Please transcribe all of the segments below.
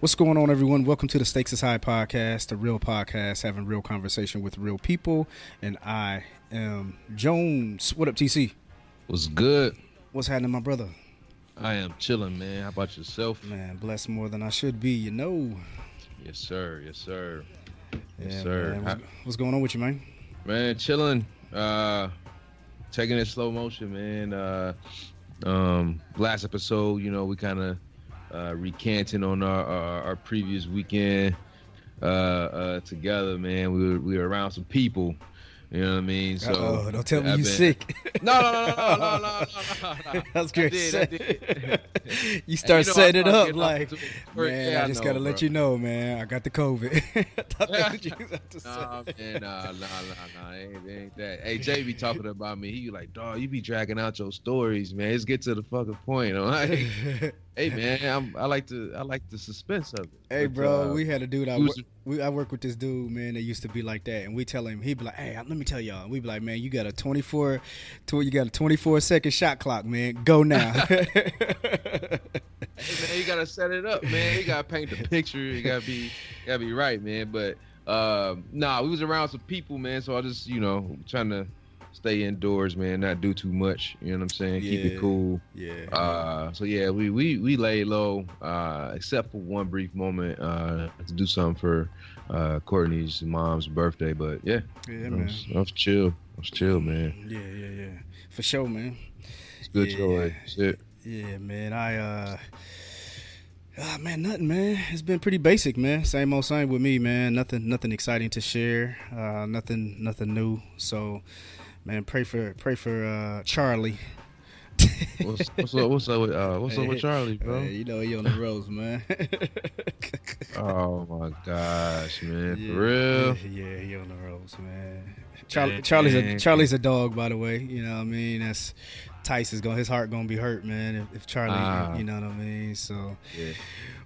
What's going on, everyone? Welcome to the Stakes is High podcast, a real podcast having real conversation with real people. And I am Jones. What up, TC? What's good? What's happening, my brother? I am chilling, man. How about yourself? Man, blessed more than I should be, you know. Yes, sir. Yes, sir. Yeah, Yes, sir. man. What's, what's going on with you, man? Man, chilling. Uh, taking it slow motion, man. Uh, um, last episode, you know, we kind of uh, recanting on our, our our previous weekend uh, uh, together, man. We were we were around some people. You know what I mean? So oh, don't tell me you been- sick. No, no, no, no, no, no, no, no, no. I was I did. I did. you start you know, setting it up like, man, Yeah, I just know, gotta let you know, man. I got the COVID. I thought that's what you was about to say. Nah, man, nah, nah, nah, nah, ain't, ain't that. Hey, Jay be talking about me. He like, dog, you be dragging out your stories, man. Let's get to the fucking point. All right? Hey, man, I'm, I like to, I like the suspense of it. Hey, bro, uh, we had a dude. I we I work with this dude, man. That used to be like that, and we tell him he'd be like, "Hey, let me tell y'all." we'd be like, "Man, you got a 24, you got a 24 second shot clock, man. Go now." hey, man, you gotta set it up, man. You gotta paint the picture. You gotta be, you gotta be right, man. But um, nah, we was around some people, man. So I just, you know, trying to stay indoors, man, not do too much. You know what I'm saying? Keep it cool. yeah. Uh, so yeah, we we we lay low, uh, except for one brief moment uh, to do something for uh, Courtney's mom's birthday. But yeah, yeah, I man. was, I was chill. I was chill, man. Yeah, yeah, yeah. For sure, man. It's good Yeah. joy. Shit. Yeah, man. I uh Ah man, nothing, man. It's been pretty basic, man. Same old same with me, man. Nothing, nothing exciting to share. Uh, nothing, nothing new. So, man, pray for, pray for uh, Charlie. What's, what's up? What's up with uh, What's up with Charlie, bro? Hey, you know he on the roads, man. Oh my gosh, man, yeah, for real. Yeah, he on the roads, man. Charlie, Charlie's a Charlie's a dog, by the way. You know what I mean? That's Tice is going. His heart gonna be hurt, man. If, if Charlie, Ah. you know what I mean. So, Yeah,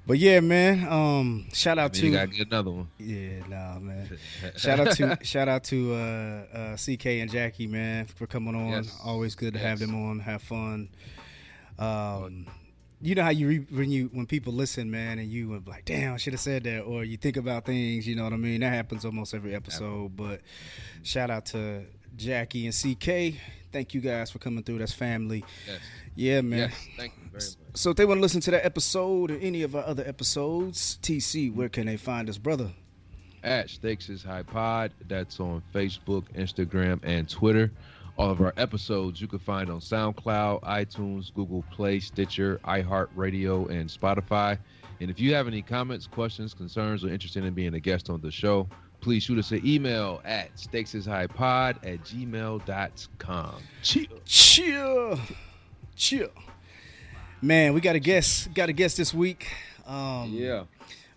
but yeah, man. Um, shout out Man, to you get another one. yeah, nah, man. Shout out to shout out to uh, uh, CK and Jackie, man, for coming on. Yes. Always good to have them on, have fun. Um, you know how you re- when you when people listen, man, and you would be like, "Damn, I should have said that," or you think about things. You know what I mean? That happens almost every episode. But shout out to Jackie and CK. Thank you guys for coming through. That's family. Yes, Yeah, man. yes, thank you very much. So if they want to listen to that episode or any of our other episodes, TC, where can they find us, brother? at Stakes is High Pod. That's on Facebook, Instagram, and Twitter. All of our episodes you can find on SoundCloud, iTunes, Google Play, Stitcher, iHeartRadio, and Spotify. And if you have any comments, questions, concerns, or interested in being a guest on the show, please shoot us an email at stakesishighpod at gmail.com. Chill. Chill, chill. Man, we got a guest. Got a guest this week. Um, Yeah.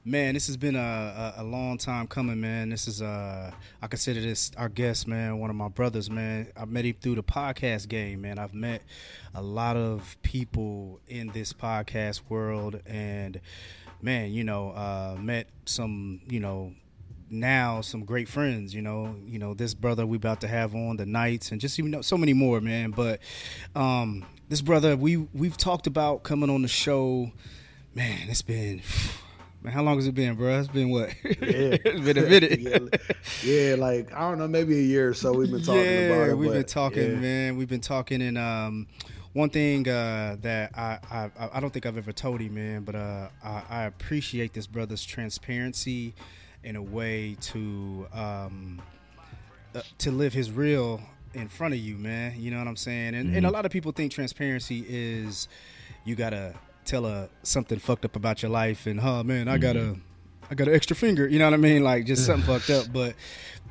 man, this has been a, a, a long time coming, man. This is uh, I consider this our guest, man. One of my brothers, man. I met him through the podcast game, man. I've met a lot of people in this podcast world, and man, you know, uh, met some, you know, now some great friends. You know, you know this brother we about to have on the nights, and just you know so many more, man. But um, this brother we we've talked about coming on the show. Man, it's been. Man, how long has it been, bro? It's been what? Yeah. it's been a minute. yeah, yeah, like I don't know, maybe a year or so we've been talking yeah, about it. we've been talking, yeah. man. We've been talking, and um, one thing uh, that I, I I don't think I've ever told him, man, but uh, I, I appreciate this brother's transparency in a way to um, uh, to live his real in front of you, man. You know what I'm saying? And and a lot of people think transparency is you gotta tell a something fucked up about your life, and oh man, I got a I got an extra finger. You know what I mean? Like just something fucked up. But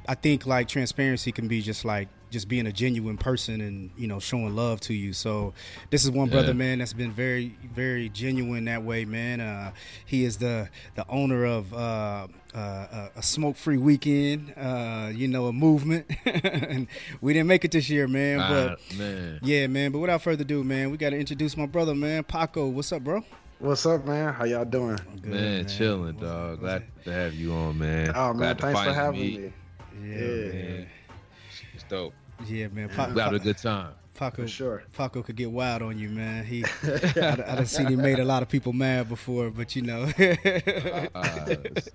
I think like transparency can be just like just being a genuine person and you know showing love to you. So this is one Yeah. brother, man, that's been very very genuine that way, man. Uh, he is the the owner of uh, uh, a smoke free weekend. Uh, you know, a movement, and we didn't make it this year, man. But Ah, man. yeah, man. But without further ado, man, we got to introduce my brother, man, Paco. What's up, bro? What's up, man? How y'all doing? Good, man, chilling, What's- dog. what's Glad to have you on, man. Oh man, Glad thanks for having meet. me. Yeah, Yeah. man. It's dope. Yeah, man. Pa- We had a good time. Paco, For sure. Paco could get wild on you, man. He, I, I done seen he made a lot of people mad before, but you know. Uh, it's-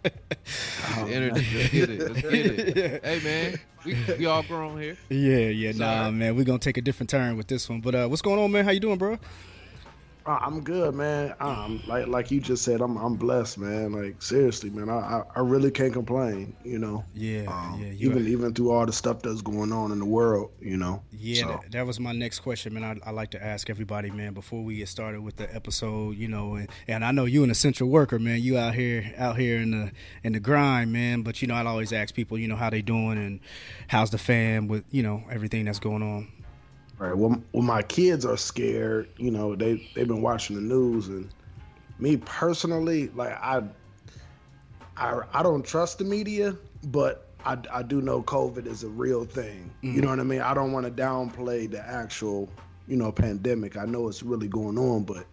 the internet, let's get it. Let's get it. Hey, man, we, we all grown here. yeah, yeah, nah, man. We're gonna take a different turn with this one. But uh, what's going on, man? How you doing, bro? I'm good, man. Um, like like you just said, I'm I'm blessed, man. Like seriously, man. I I, I really can't complain. You know. Yeah, Um, yeah. Even even through all the stuff that's going on in the world, you know. Yeah, So, that, that was my next question, man. I, I like to ask everybody, man, before we get started with the episode, you know, and, and I know you an essential worker, man. You out here, out here in the in the grind, man. But you know, I always ask people, you know, how they doing and how's the fam with you know everything that's going on. Right. Well, well, my kids are scared. You know, they they've been watching the news, and me personally, like I, I I don't trust the media, but I I do know COVID is a real thing. You mm. know what I mean? I don't want to downplay the actual, you know, pandemic. I know it's really going on, but.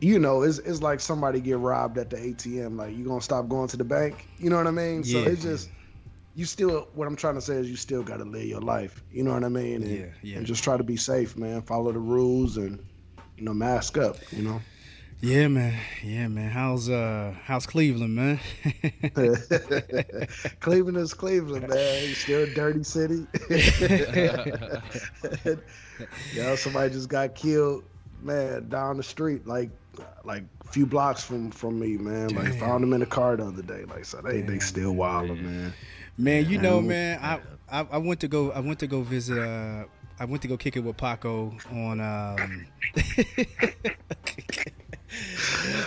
You know, it's, it's like somebody get robbed at the ATM. Like, you gonna stop going to the bank? You know what I mean? So it's just, you still what I'm trying to say is you still got to live your life. You know what I mean? And, Yeah, yeah. and just try to be safe, man. Follow the rules and you know mask up. You know. Yeah, man. Yeah, man. How's uh how's Cleveland, man? Cleveland is Cleveland, man. It's still a dirty city. yeah, somebody just got killed, man, down the street, like like a few blocks from from me, man. Like Damn. found them in the car the other day. Like so they Damn. they still wilding, man. Man, you know, man, I, I I went to go I went to go visit uh I went to go kick it with Paco on um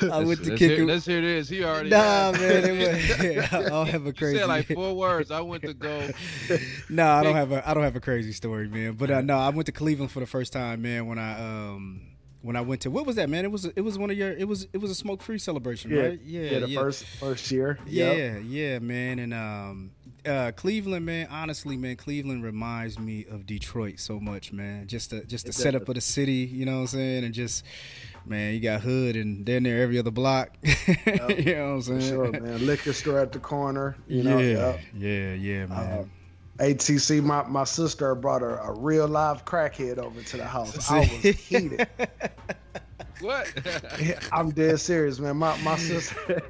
I went to let's, kick hear, it let's hear this. He already. Nah, had- man, it was, I don't have a crazy. You said like four words. I went to go. no, I don't have a I don't have a crazy story, man. But uh, no, I went to Cleveland for the first time, man. When I um when I went to what was that, man? It was it was one of your it was it was a smoke free celebration, Yeah, right? yeah, yeah. the first first year. Yeah, Yep. yeah, man. And um, uh, Cleveland, man. Honestly, man, Cleveland reminds me of Detroit so much, man. Just the just the It setup does. of the city, you know what I'm saying, and just man, you got hood and they're there every other block. you know what I'm For saying? sure, man. Liquor store at the corner. You know. yeah, yep. yeah, yeah, man. Uh, ATC, my, my sister brought a, a real live crackhead over to the house. I was heated. What? I'm dead serious, man. My my sister,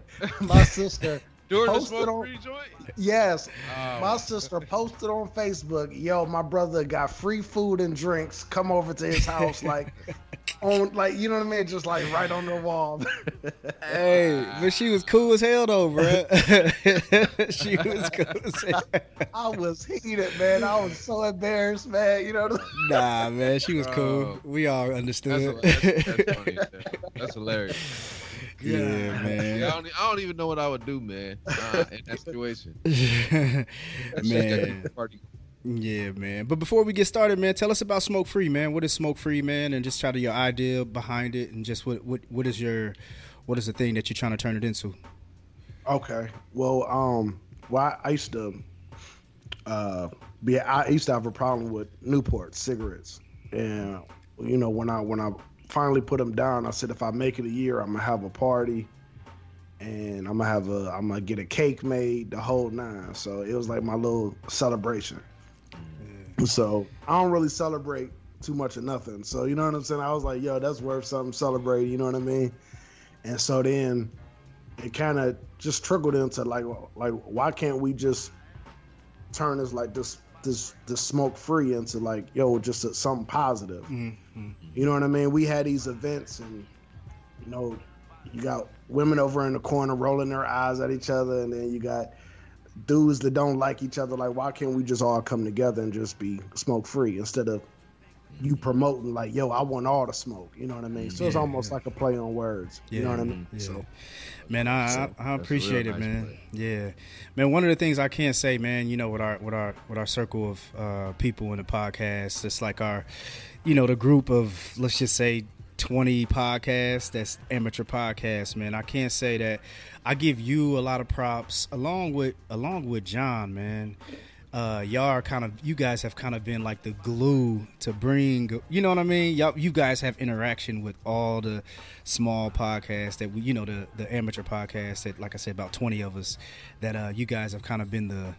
my sister, During the Posted smoke on- free joint? yes, Oh, my sister posted on Facebook, yo, my brother got free food and drinks. Come over to his house, like on, like you know what I mean, just like right on the wall. Hey, but she was cool as hell though, bro. she was cool as hell. I was heated, man. I was so embarrassed, man. You know. Nah, man, she was cool. Oh. We all understood. that's, that's funny. That's hilarious. yeah, man. Yeah, I, don't, I don't even know what I would do, man, uh, in that situation. man. That's just a party. Yeah, man. But before we get started, man, tell us about Smoke Free, man. What is Smoke Free, man? And just try to your idea behind it, and just what what what is your what is the thing that you're trying to turn it into? Okay. Well, um, well, I, I used to, uh, be I used to have a problem with Newport cigarettes, and you know when I when I finally put them down, I said if I make it a year, I'm gonna have a party, and I'm gonna have a I'm gonna get a cake made, the whole nine. So it was like my little celebration. So I don't really celebrate too much of nothing. So you know what I'm saying? I was like, yo, that's worth something to celebrate. You know what I mean? And so then it kind of just trickled into like, like why can't we just turn this like this this this smoke free into like yo just a, something positive? Mm-hmm. You know what I mean? We had these events and you know you got women over in the corner rolling their eyes at each other, and then you got dudes that don't like each other. Like, why can't we just all come together and just be smoke free instead of you promoting like, yo, I want all the smoke. You know what I mean? So it's Yeah. almost like a play on words. You know what I mean? Yeah. So Man, I, So, I, I appreciate it, nice man. play. Yeah, man. One of the things I can't say, man, you know, with our with our with our circle of uh, people in the podcast, it's like our, you know, the group of let's just say twenty podcasts. That's amateur podcasts, man. I can't say that. I give you a lot of props, along with along with John, man. Uh, y'all are kind of you guys have kind of been like the glue to bring you know what I mean y'all you guys have interaction with all the small podcasts that we you know the the amateur podcasts that like I said about 20 of us that uh you guys have kind of been the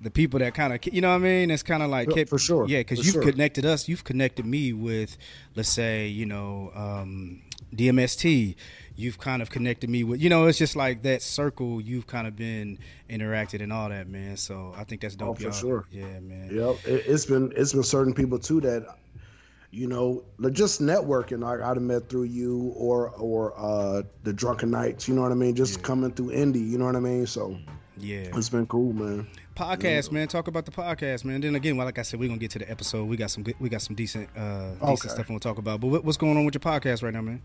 the people that kind of you know what I mean it's kind of like kept- for sure, yeah because you've sure. connected us you've connected me with let's say you know um DMST you've kind of connected me with you know it's just like that circle you've kind of been interacted and all that man so I think that's dope Oh, for y'all. sure. yeah man Yep, it, it's been it's been certain people too that, you know, just networking. Like I'd have met through you or or uh the Drunken Knights. You know what I mean? Just Yeah. coming through indie. You know what I mean? So yeah it's been cool, man. podcast man talk about the podcast man then again well, like i said we're gonna get to the episode we got some good we got some decent uh decent Okay. stuff we'll talk about but what, what's going on with your podcast right now man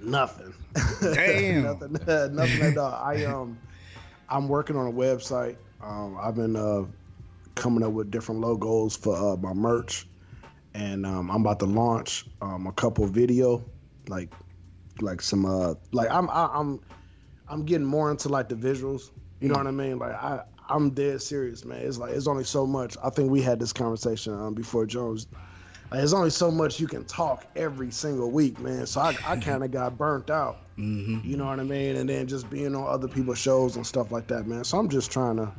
Nothing. Damn. nothing. nothing at all. I um, I'm working on a website. Um, I've been uh coming up with different logos for uh my merch, and um, I'm about to launch um a couple video, like like some uh like I'm I, I'm I'm getting more into like the visuals. You know what I mean? Like I I'm dead serious, man. It's like it's only so much. I think we had this conversation um, before Jones. There's only so much you can talk every single week, man. So I, I kind of got burnt out. mm-hmm You know what I mean? And then just being on other people's shows and stuff like that, man. So I'm just trying to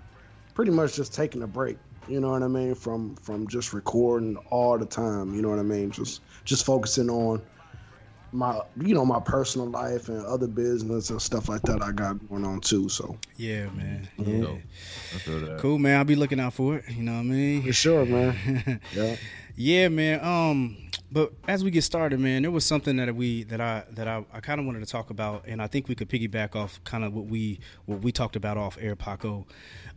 pretty much just taking a break. You know what I mean? From from just recording all the time. You know what I mean? Just just focusing on my you know my personal life and other business and stuff like that I got going on too. So yeah man yeah Dope. I feel that. cool man i'll be looking out for it you know what i mean for sure, man. Yeah. Yeah, man. Um, but as we get started, man, there was something that we that I that I, I kind of wanted to talk about, and I think we could piggyback off kind of what we what we talked about off air, Paco.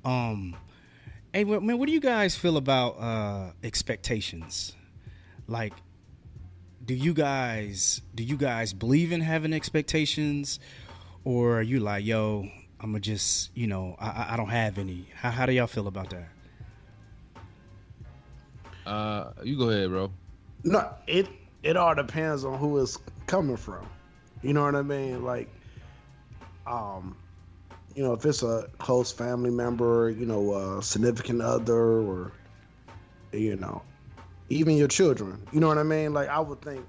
Um, hey, man, what do you guys feel about uh, expectations? Like, do you guys do you guys believe in having expectations, or are you like, yo, I'm gonna just you know I, I- I don't have any? How how do y'all feel about that? Uh, you go ahead, bro. No, it it all depends on who it's coming from. You know what I mean? Like, um, you know, if it's a close family member, you know, a significant other, or you know, even your children. You know what I mean? Like, I would think,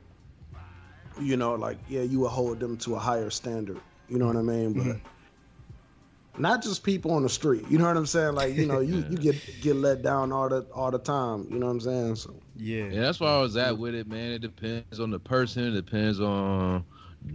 you know, like yeah, you would hold them to a higher standard. You know what I mean? But mm-hmm. not just people on the street. You know what I'm saying? Like, you know, you, you get get let down all the all the time. You know what I'm saying? So Yeah, Yeah, that's where I was at with it, man. It depends on the person. It depends on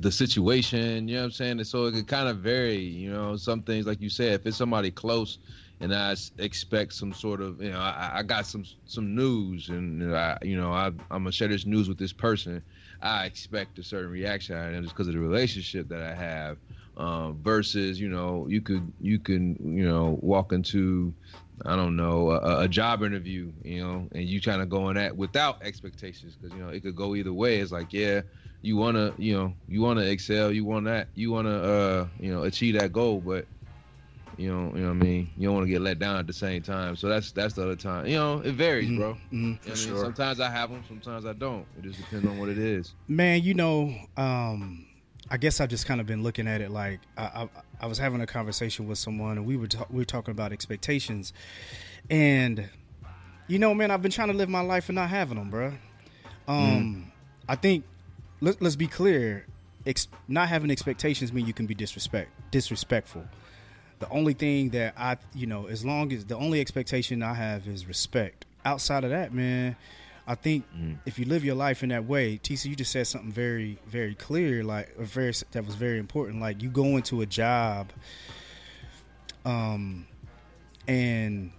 the situation. You know what I'm saying? And so it could kind of vary. You know, some things like you said, if it's somebody close, and I expect some sort of, you know, I, I got some some news, and I, you know, I, I'm gonna share this news with this person. I expect a certain reaction out of them just because of the relationship that I have. Um, versus, you know, you could you can you know walk into I don't know, a, a job interview, you know, and you trying to go in that without expectations because you know it could go either way. It's like, yeah, you wanna, you know, you wanna excel, you want that, you wanna, uh, you know, achieve that goal, but you know, you know what I mean. You don't want to get let down at the same time. So that's that's the other time. You know, it varies, Mhm, bro. mhm. You know I mean? sure. Sometimes I have them, sometimes I don't. It just depends on what it is. Man, you know, um, I guess I've just kind of been looking at it like I, I, I was having a conversation with someone, and we were ta- we were talking about expectations, and you know, man, I've been trying to live my life and not having them, bro. Um, I think let, let's be clear, ex- not having expectations mean you can be disrespect disrespectful. The only thing that I, you know, as long as the only expectation I have is respect. Outside of that, man, I think if you live your life in that way, TC, you just said something very, very clear, like or very that was very important. Like you go into a job, um, and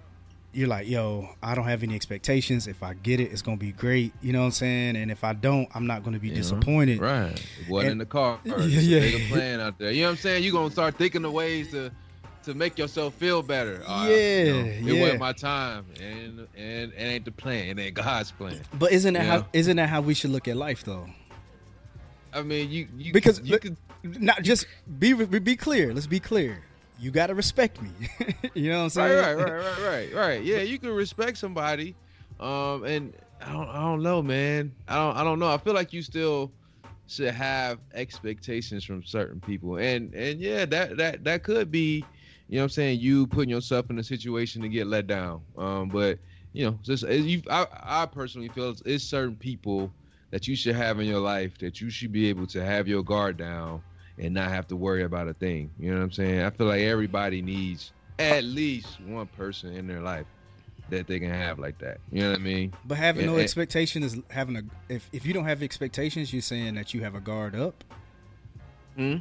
you're like, yo, I don't have any expectations. If I get it, it's gonna be great. You know what I'm saying? And if I don't, I'm not gonna be You know? disappointed. Right. What in the car. Yeah, plan out there. You know what I'm saying? You're gonna start thinking of ways to to make yourself feel better. Yeah, you know, it yeah. wasn't my time, and and it ain't the plan. It ain't God's plan. But isn't that how isn't that how we should look at life though? I mean, you you Because you could Not just be be clear. Let's be clear. You got to respect me. you know what I'm right, saying? right, right, right, right, right. Yeah, you can respect somebody, um, and I don't, I don't know, man. I don't, I don't know. I feel like you still should have expectations from certain people, and and yeah, that that that could be, you know, what I'm saying you putting yourself in a situation to get let down. Um, but you know, just you, I, I personally feel it's, it's certain people that you should have in your life that you should be able to have your guard down and not have to worry about a thing. You know what I'm saying? I feel like everybody needs at least one person in their life that they can have like that. You know what I mean? But having Yeah, no and- expectation is having a. If if you don't have expectations, you're saying that you have a guard up. Hmm?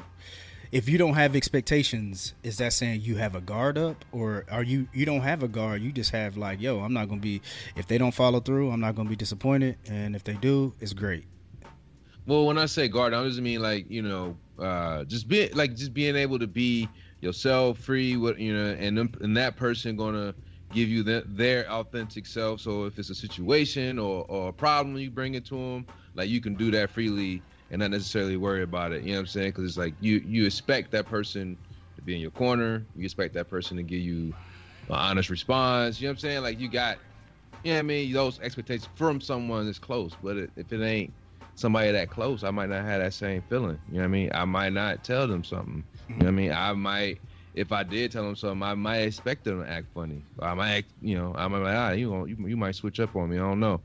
If you don't have expectations, is that saying you have a guard up, or are you you don't have a guard? You just have like, yo, I'm not gonna be. If they don't follow through, I'm not gonna be disappointed, and if they do, it's great. Well, when I say guard, I just mean like you know, uh, just be like just being able to be yourself, free. What you know, and and that person gonna give you the, their authentic self. So if it's a situation or, or a problem, you bring it to them. Like you can do that freely and not necessarily worry about it. You know what I'm saying? Because it's like you you expect that person to be in your corner. You expect that person to give you an honest response. You know what I'm saying? Like you got, you know what I mean? Those expectations from someone that's close. But it, if it ain't somebody that close, I might not have that same feeling. You know what I mean? I might not tell them something. You know what I mean? I might, if I did tell them something, I might expect them to act funny. I might, act, you know, I might be like, ah, you, you, you might switch up on me. I don't know.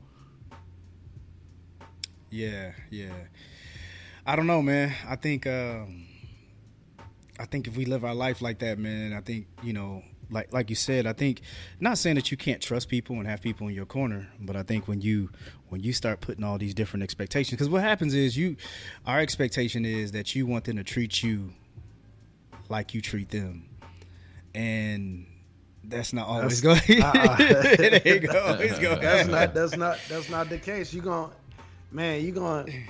Yeah, yeah. I don't know, man. I think um I think if we live our life like that, man, I think, you know, like like you said, I think not saying that you can't trust people and have people in your corner, but I think when you when you start putting all these different expectations cuz what happens is you our expectation is that you want them to treat you like you treat them. And that's not always going. uh-uh. it ain't always going. That's not that's not that's not the case. You going man, you going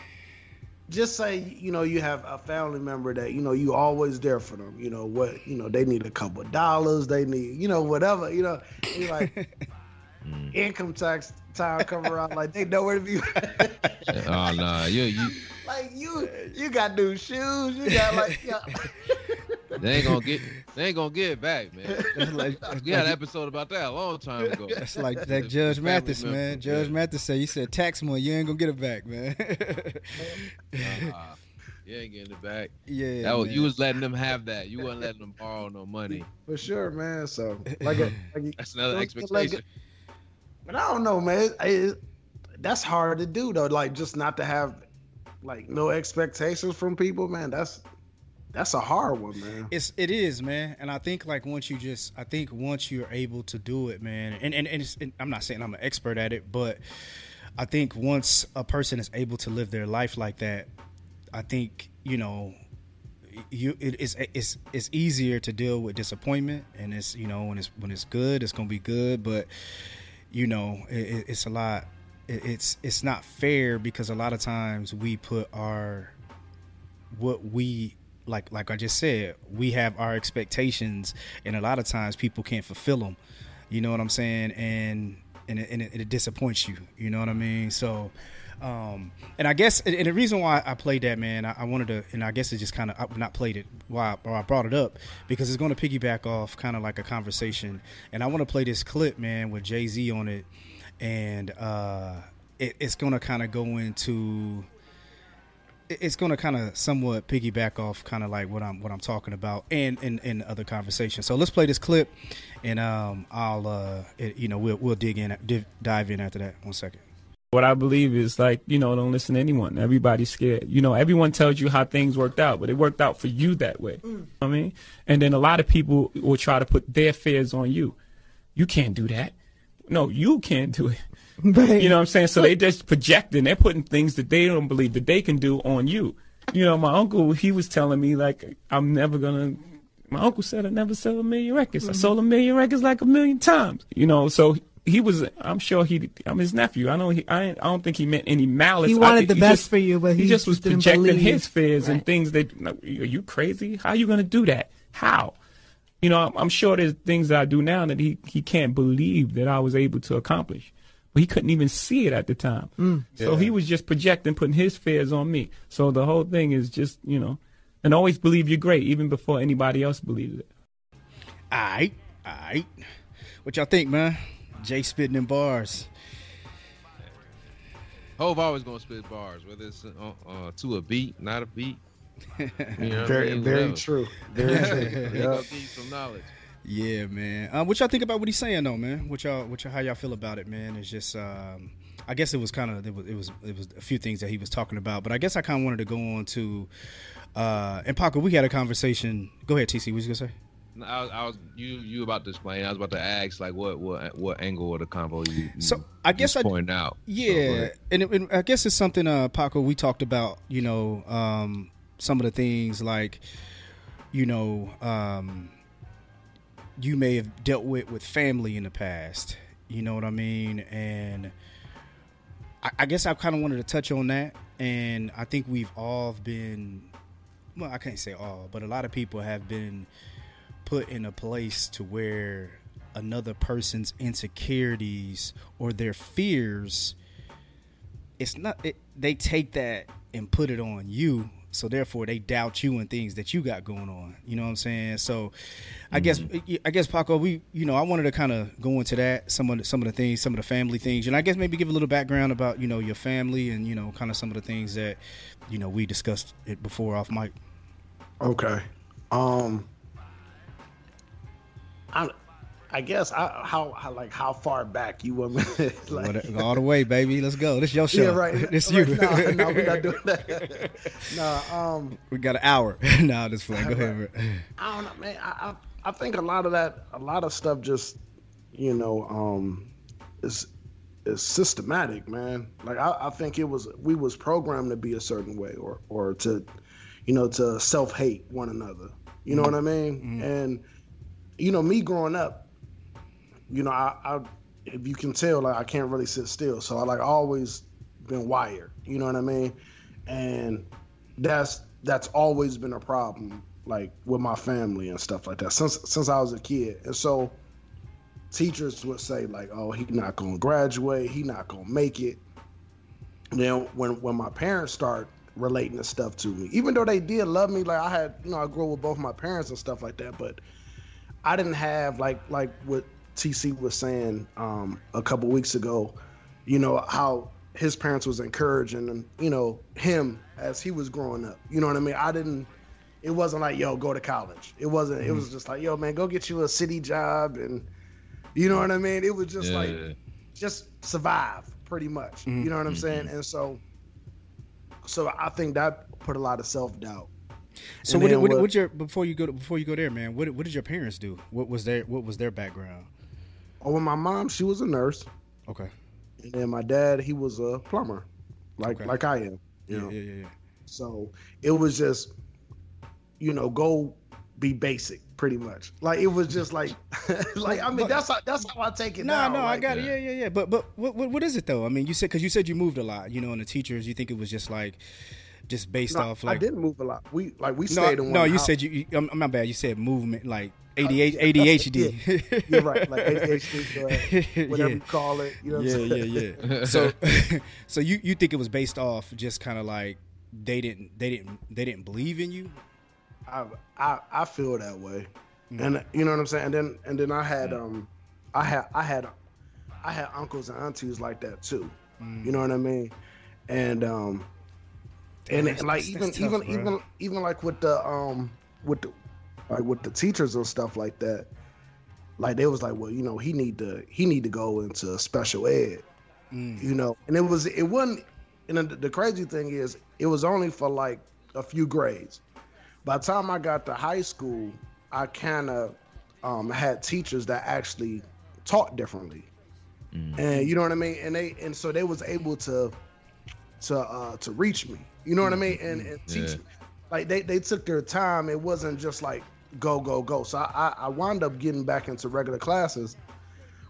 just say you know you have a family member that you know you always there for them. You know what you know they need a couple of dollars. They need you know whatever. You know you like mm. income tax time come around like they know where to be. oh no, you you like you you got new shoes. You got like yeah. They ain't gonna get they ain't gonna get it back, man. That's like, We had an episode about that a long time ago. That's like that Judge Family Mathis, member, man. Judge yeah. Mathis said, "You said tax money, you ain't gonna get it back, man." Uh-uh. You ain't getting it back. yeah, That was, man. you was letting them have that. You wasn't letting them borrow no money. for sure, man. So like, a, like That's another Like- expectation. But I don't know, man. It, it- that's hard to do though. Like just not to have like no expectations from people, man. That's that's a hard one, man. It's it is, man, and I think like once you just, I think once you're able to do it, man, and and, and, and I'm not saying I'm an expert at it, but I think once a person is able to live their life like that, I think you know, you it, it's it's it's easier to deal with disappointment, and it's you know when it's when it's good, it's gonna be good, but you know it- it's a lot. It, it's it's not fair because a lot of times we put our what we like like I just said, we have our expectations, and a lot of times people can't fulfill them. You know what I'm saying? And and it, and it, it disappoints you. You know what I mean? So. Um, and I guess, and the reason why I played that, man, I, I wanted to, and I guess it just kind of, not played it, why, or I brought it up, because it's going to piggyback off kind of like a conversation. And I want to play this clip, man, with Jay Z on it. And uh, it, it's going to kind of go into, it's going to kind of somewhat piggyback off kind of like what I'm what I'm talking about and in in other conversations. So let's play this clip, and um, I'll uh, it, you know we'll we'll dig in div, dive in after that. One second. What I believe is like, you know, don't listen to anyone. Everybody's scared. You know, everyone tells you how things worked out, but it worked out for you that way. You know what I mean? And then a lot of people will try to put their fears on you. You can't do that. No, you can't do it. You know what I'm saying? So they just projecting, they're putting things that they don't believe that they can do on you. You know, my uncle, he was telling me like, I'm never gonna my uncle said I never sell a million records. I mm-hmm. sold a million records like a million times. You know, so he was. I'm sure he. I'm his nephew. I know. He, I. I don't think he meant any malice. He wanted the he best just- for you, but he, he just was projecting believe. his fears and things that. Are you crazy? How are you gonna do that? How? You know, I'm, I'm sure there's things that I do now that he he can't believe that I was able to accomplish. But he couldn't even see it at the time. So Yeah. he was just projecting, putting his fears on me. So the whole thing is just, you know, and always believe you're great, even before anybody else believes it. All right, all right. What y'all think, man? Jay spitting in bars. Hove always gonna spit bars, whether it's uh, uh, to a beat, not a beat. You know what I Very, mean? very Whatever. true. Very true. He yeah. gonna give you some knowledge. Yeah, man. Um, what y'all think about what he's saying, though, man? What y'all, what y'all, how y'all feel about it, man? It's just, um, I guess it was kind of, it was, it was, it was a few things that he was talking about, but I guess I kind of wanted to go on to, uh, and Paco, we had a conversation. Go ahead, TC. What you gonna say? I was, I was you you about to explain. I was about to ask like what what what angle of the convo you, you So, I guess I- point out. Yeah, ahead. and, it, and I guess it's something, uh, Paco. We talked about, you know, um, some of the things like, you know, um, you may have dealt with with family in the past. You know what I mean? And I, I guess I kind of wanted to touch on that. And I think we've all been, well, I can't say all, but a lot of people have been put in a place to where another person's insecurities or their fears it's not it, they take that and put it on you so therefore they doubt you and things that you got going on you know what i'm saying so i guess i guess paco we you know i wanted to kind of go into that some of the, some of the things some of the family things and i guess maybe give a little background about you know your family and you know kind of some of the things that you know we discussed it before off mic Okay. Um. I, I guess I, how how like how far back you want me? like, all the way baby let's go this your show yeah, right. this right, you No, no, we're not doing that. no, um, we got an hour no, this fine go ahead. I don't know, man. I, I I think a lot of that, a lot of stuff, just you know, um, is is systematic, man. Like I, I think it was we was programmed to be a certain way, or or to, you know, to self hate one another. You know what I mean? And you know, me growing up, you know, I, I if you can tell, like I can't really sit still. So I like always been wired. You know what I mean? And that's that's always been a problem, like with my family and stuff like that since since I was a kid. And so teachers would say like, "Oh, he not gonna graduate. He not gonna make it." Then when when my parents start relating the stuff to me, even though they did love me, like I had, you know, I grew up with both my parents and stuff like that, but I didn't have like like what TC was saying um, a couple weeks ago. You know how his parents was encouraging you know him as he was growing up. You know what I mean? I didn't. It wasn't like yo go to college. It wasn't. It was just like yo man go get you a city job and you know what I mean. It was just Yeah. like just survive pretty much. You know what I'm saying? And so so I think that put a lot of self doubt. So what, then what, what- what your before you go to, before you go there, man? What what did your parents do? What was their what was their background? Oh, when my mom, she was a nurse, Okay. and then my dad, he was a plumber, like Okay. like I am. You Yeah, know, yeah, yeah, yeah. so it was just, you know, go be basic, pretty much. Like it was just like, like I mean, But- that's how that's how I take it No, now. no, I like, got it. Yeah. Yeah, yeah. But but what what, what is it though? I mean, you said because you said you moved a lot, you know, and the teachers, you think it was just like, just based No, off like I didn't move a lot. We like we No, stayed in one. no, you house. said you. you I'm, I'm not bad. You said movement like ADHD. ADHD. You're right, like ADHD, whatever Yeah. you call it. You know what yeah, I'm saying? yeah, yeah. So, so you you think it was based off just kind of like they didn't they didn't they didn't believe in you? I, I I feel that way, Mm. and you know what I'm saying. And then and then I had um, I had I had I had uncles and aunties like that too. Mm. You know what I mean? And um, and That's- like that's- even tough, even bro. even even like with the um with the like with the teachers and stuff like that, like they was like, well, you know, he need to he need to go into special ed, Mm. you know. And it was it wasn't. And the, the crazy thing is, it was only for like a few grades. By the time I got to high school, I kind of um, had teachers that actually taught differently, and you know what I mean. And they and so they was able to to uh, to reach me. You know what I mean? And, and teach Yeah. me. Like they they took their time. It wasn't just like go go go. So I I, I wound up getting back into regular classes,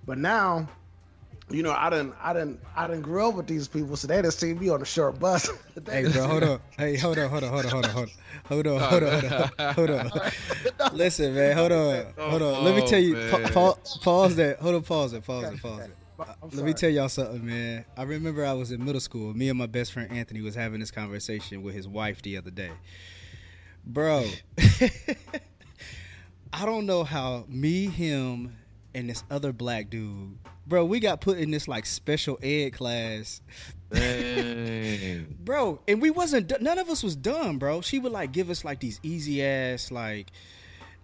but now you know, I didn't, I didn't, I didn't grow up with these people, so they didn't see me on the short bus. Hey, bro, hold on. Hey, hold on, hold on, hold on, hold on, hold on, hold on, oh, hold on, hold on. Listen, man, hold on, hold on. Let me oh, tell you. Pa- pa- pause that. Hold on, pause it, pause it, pause it. Uh, let me tell y'all something, man. I remember I was in middle school. Me and my best friend Anthony was having this conversation with his wife the other day. Bro, I don't know how me, him, and this other black dude, bro, we got put in this like special ed class. Bro, and we wasn't none of us was dumb, bro. She would like give us like these easy ass like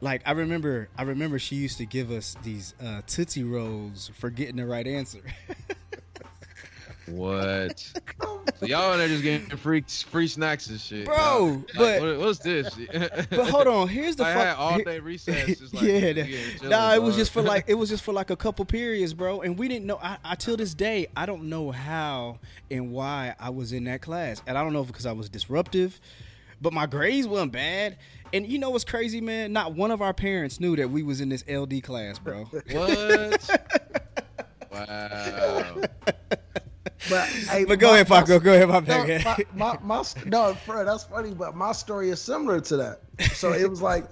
like I remember I remember she used to give us these uh Tootsie Rolls for getting the right answer. What? So y'all there just getting free free snacks and shit, Bro, like, but- what, what's this? but hold on, here's the I fuck had all day recess. Just like, yeah, yeah, that- chilling, nah, it was just for like it was just for like a couple periods, bro. And we didn't know. I, I till this day, I don't know how and why I was in that class, and I don't know if because I was disruptive, but my grades weren't bad. And you know what's crazy, man? Not one of our parents knew that we was in this LD class, bro. what? wow. But, hey, but go my- ahead, Paco. Go ahead, my No, my, my, my, no, bro, that's funny, but my story is similar to that. So it was like,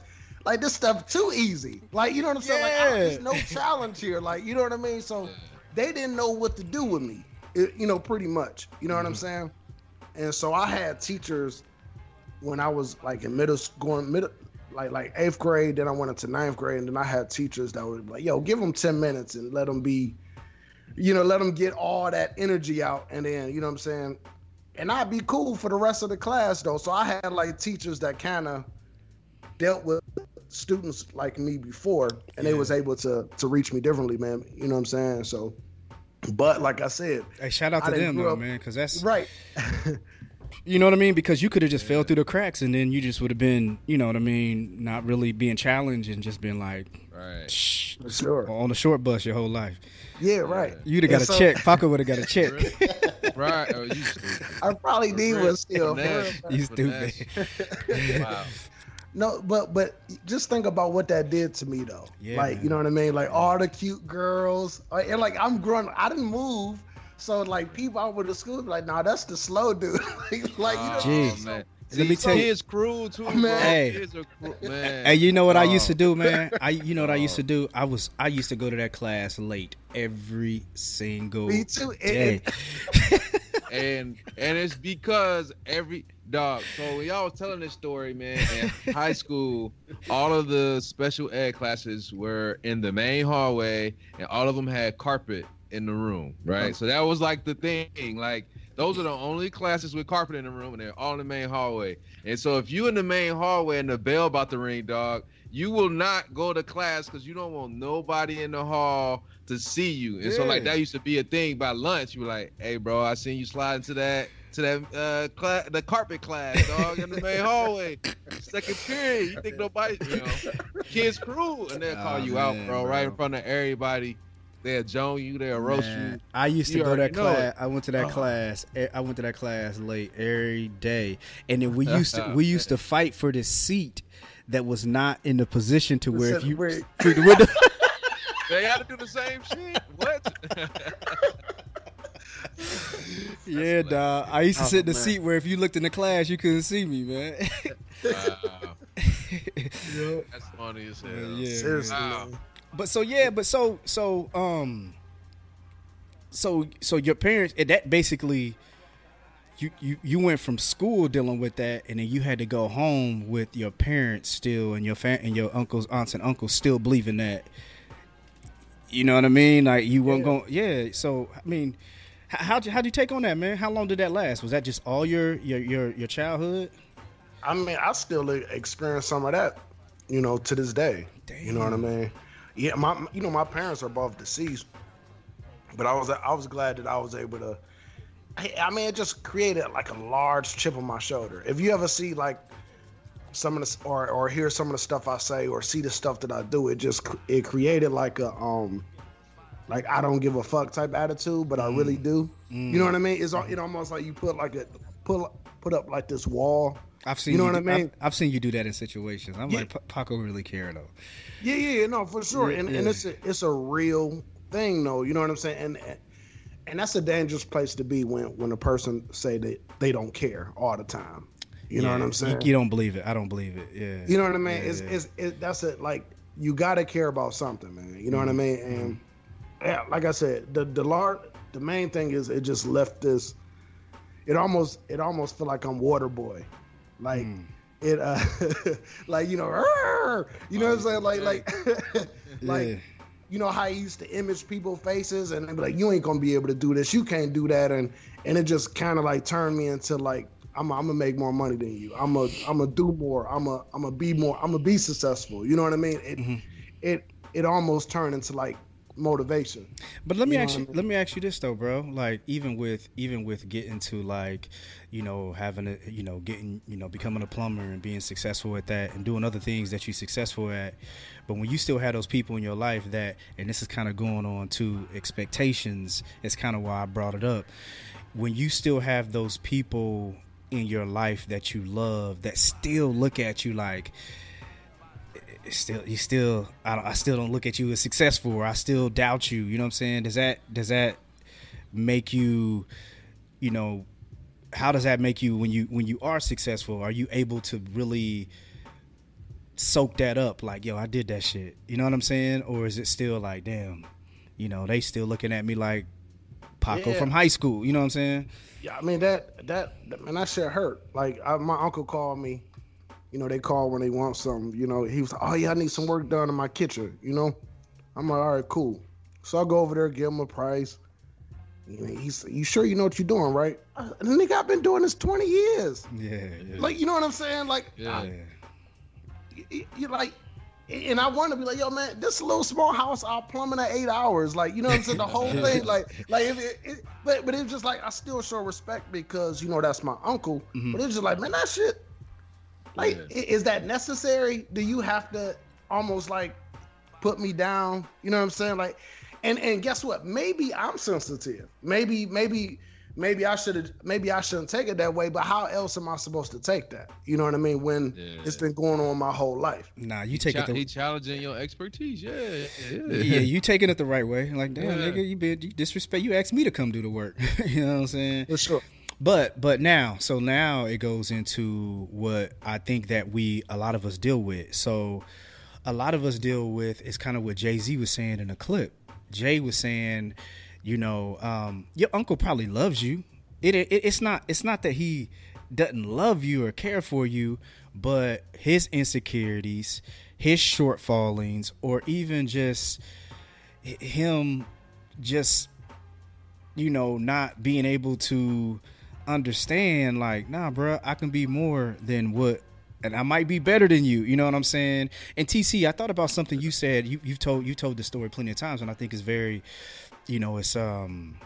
like this stuff too easy. Like you know what I'm saying? Like I, Yeah. there's no challenge here. Like you know what I mean? So they didn't know what to do with me. it- you know, pretty much. You know what I'm Mm-hmm. saying? And so I had teachers when I was like in middle school, middle, like like eighth grade. Then I went into ninth grade, and then I had teachers that were like, "Yo, give them ten minutes and let them be." You know, let them get all that energy out, and then you know what I'm saying. And I'd be cool for the rest of the class though. So I had like teachers that kind of dealt with students like me before, and they was able to to reach me differently, man. You know what I'm saying? So, but like I said, Hey, shout out to them though, up- man, because that's right, you know what I mean. Because you could have just fell through the cracks, and then you just would have been, you know what I mean, not really being challenged and just been like Right. shh, sure. on the short bus your whole life. Yeah, right. You'd have got And a so- check. Paco would have got a check. Right. Oh, you stupid. I probably need one still. for You stupid. Wow. No, but but just think about what that did to me though. Yeah, like man. you know what I mean? Like all the cute girls, and like I'm growing. I didn't move, so like people out with the school be like, nah, that's the slow dude. like, like, you know. Gee. Oh, man. Let me See, tell you- Kids cruel too, Man. bro. Hey. Kids are cruel, man. Hey, you know what I used Oh. to do, man? I you know what I used to do? I was I used to go to that class late every single Me too. Day. and and it's because every dog. So when y'all was telling this story, man, in high school, all of the special ed classes were in the main hallway, and all of them had carpet in the room, right? Uh-huh. So that was like the thing, like. Those are the only classes with carpet in the room, and they're all in the main hallway. And so, if you in the main hallway and the bell about to ring, dog, you will not go to class because you don't want nobody in the hall to see you. And so, like that used to be a thing. By lunch, you were like, "Hey, bro, I seen you slide into that to that uh class, the carpet class, dog, in the main hallway, second period. You think nobody, you know, kids cruel, and they'll call Oh, you out, man, bro, right in front of everybody. They'll joan you, they'll roast Man, you. I used to You go to that class. it. I went to that Oh. class. I went to that class late every day, and then we used to we used to fight for this seat that was not in the position to where if you Where- through the window. They had to do the same shit. What? yeah, dog. I used to Oh, sit in the man. seat where if you looked in the class, you couldn't see me, man. wow. That's funny as hell. Yeah, Seriously. Wow. But so yeah, but so so um so so your parents that basically you, you you went from school dealing with that and then you had to go home with your parents still and your fam- and your uncles aunts and uncles still believing that you know what I mean like you weren't Yeah. going yeah so I mean h- how'd you, how'd you take on that man how long did that last was that just all your your your, your childhood I mean, I still experience some of that, you know, to this day. You know what I mean? Yeah, my you know my parents are both deceased, but I was I was glad that I was able to. I, mean, it just created like a large chip on my shoulder. If you ever see like some of the or or hear some of the stuff I say or see the stuff that I do, it just it created like a um like I don't give a fuck type attitude, but I really do. You know what I mean? It's it almost like you put like a put put up like this wall. I've seen You know do- what I mean? I've, I've seen you do that in situations I'm Yeah. like "Pa- Paco really care though Yeah, yeah, yeah, no, for sure. Yeah, and yeah. and it's a it's a real thing though. You know what I'm saying? And and that's a dangerous place to be when when a person say that they don't care all the time. You know what I'm saying? You, don't believe it. I don't believe it. Yeah. You know what I mean? It's, it's it, that's it. Like you gotta care about something, man. You know Mm-hmm. what I mean? And yeah, like I said, the the lar- the main thing is it just left this. It almost it almost feel like I'm water boy, like Mm. it uh like you know "Arr!" you know what I'm saying like like like Yeah. you know how I used to image people faces and be like you ain't gonna be able to do this you can't do that and and it just kind of like turned me into like I'm I'm gonna make more money than you I'm a I'm gonna do more I'm a I'm gonna be more I'm gonna be successful you know what I mean it Mm-hmm. it it almost turned into like motivation But let me You know ask I you, mean? let me ask you this though, bro. Like even with even with getting to like, you know, having a you know, getting you know, becoming a plumber and being successful at that and doing other things that you're successful at. But when you still have those people in your life that and this is kind of going on to expectations, it's kind of why I brought it up. When you still have those people in your life that you love that still look at you like it's still you still I, I still don't look at you as successful or I still doubt you you know what I'm saying? Does that does that make you you know how does that make you when you when you are successful are you able to really soak that up? Like yo I did that shit. You know what I'm saying? Or is it still like damn you know they still looking at me like Paco Yeah. from high school you know what I'm saying? Yeah I mean that that man that shit hurt. Like I, my uncle called me you know they call when they want something you know. He was like oh yeah I need some work done in my kitchen you know. I'm like all right cool. So I go over there give him a price. You know, he's you sure you know what you're doing right? Uh, nigga I've been doing this 20 years. Yeah yeah. Like you know what I'm saying? Like Yeah. you, you like and I want to be like, yo, man, this little small house, I'll plumb in at eight hours. Like, you know what I'm saying? The whole thing, like, like, if it, it, but, but it's just like I still show respect because you know that's my uncle. But it's just like, man, that shit, like, Yeah. is that necessary? Do you have to almost like put me down? You know what I'm saying? Like, and and guess what? Maybe I'm sensitive. Maybe maybe maybe I should have maybe I shouldn't take it that way. But how else am I supposed to take that? You know what I mean? When Yeah. it's been going on my whole life. nah you take it Cha- the he challenging your expertise. Yeah, yeah. yeah, you taking it the right way. Like, damn, Yeah. nigga, you been you disrespect. You asked me to come do the work. you know what I'm saying? For sure. But but now, so now it goes into what I think that we a lot of us deal with. So a lot of us deal with is kind of what Jay Z was saying in a clip. Jay was saying, you know, um, your uncle probably loves you. It, it it's not it's not that he doesn't love you or care for you, but his insecurities, his shortfallings, or even just him just you know not being able to understand like nah bruh i can be more than what and i might be better than you you know what i'm saying and tc i thought about something you said you, you've told you told the story plenty of times and i think it's very you know it's um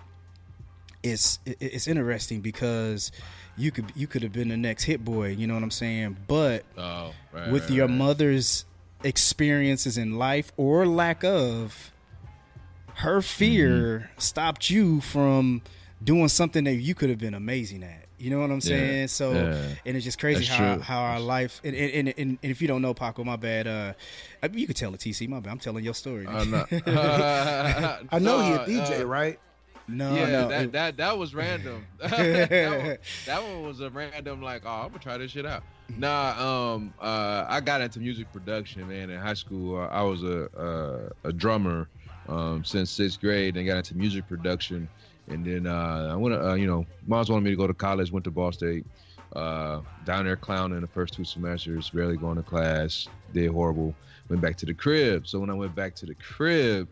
it's it- it's interesting because you could you could have been the next Hit-Boy you know what i'm saying but Oh, right, with right, your right. mother's experiences in life or lack of her fear Mm-hmm. stopped you from doing something that you could have been amazing at you know what i'm saying so yeah. and it's just crazy That's how, true. how our life and, and, and, and if you don't know paco my bad uh I mean, you could tell it tc my bad i'm telling your story I'm not- I know he a DJ, uh, right? no yeah, no that, that that was random. that, one, that one was a random like, oh, I'm gonna try this shit out. Nah, um, uh, I got into music production, man. In high school, uh, I was a a, a drummer um, since sixth grade, and got into music production. And then uh, I went, uh, you know, moms wanted me to go to college. Went to Ball State. Uh, down there clowning the first two semesters, barely going to class. Did horrible. Went back to the crib. So when I went back to the crib,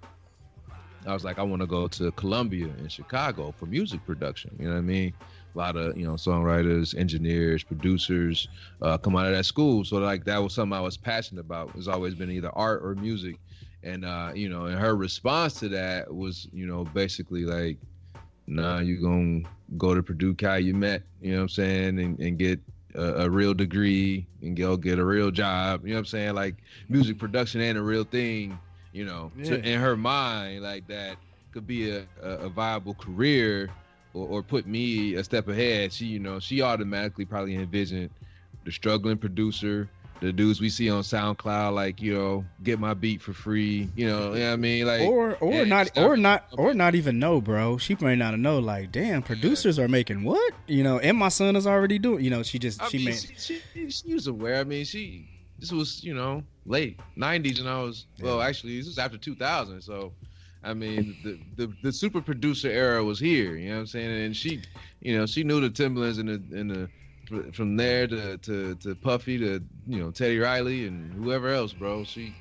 I was like, I want to go to Columbia in Chicago for music production. You know what I mean? A lot of you know songwriters, engineers, producers uh, come out of that school. So like that was something I was passionate about. It's always been either art or music, and uh, you know, and her response to that was you know basically like, Nah, you're gonna go to Purdue Calumet. You met, you know what I'm saying? And, and get a, a real degree and go get a real job. You know what I'm saying? Like music production ain't a real thing you know to, in her mind like that could be a, a, a viable career or, or put me a step ahead she you know she automatically probably envisioned the struggling producer the dudes we see on SoundCloud, like you know, get my beat for free. You know, you know what I mean, like or or not or not or not even know, bro. She may not know. Like, damn, producers are making what? You know, and my son is already doing. You know, she just I she mean, made. she, she, she was aware. I mean, she this was you know late '90s, and I was well, actually, this was after 2000. So, I mean, the, the the super producer era was here. You know what I'm saying? And she, you know, she knew the Timbalands and the and the from there to to to Puffy to you know Teddy Riley and whoever else, bro. She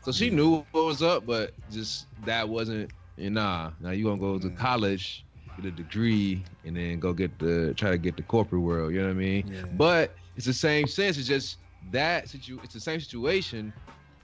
so she knew what was up, but just that wasn't. And nah, now you gonna go to college, get a degree, and then go get the try to get the corporate world. You know what I mean? Yeah. But it's the same sense. It's just that situ. It's the same situation,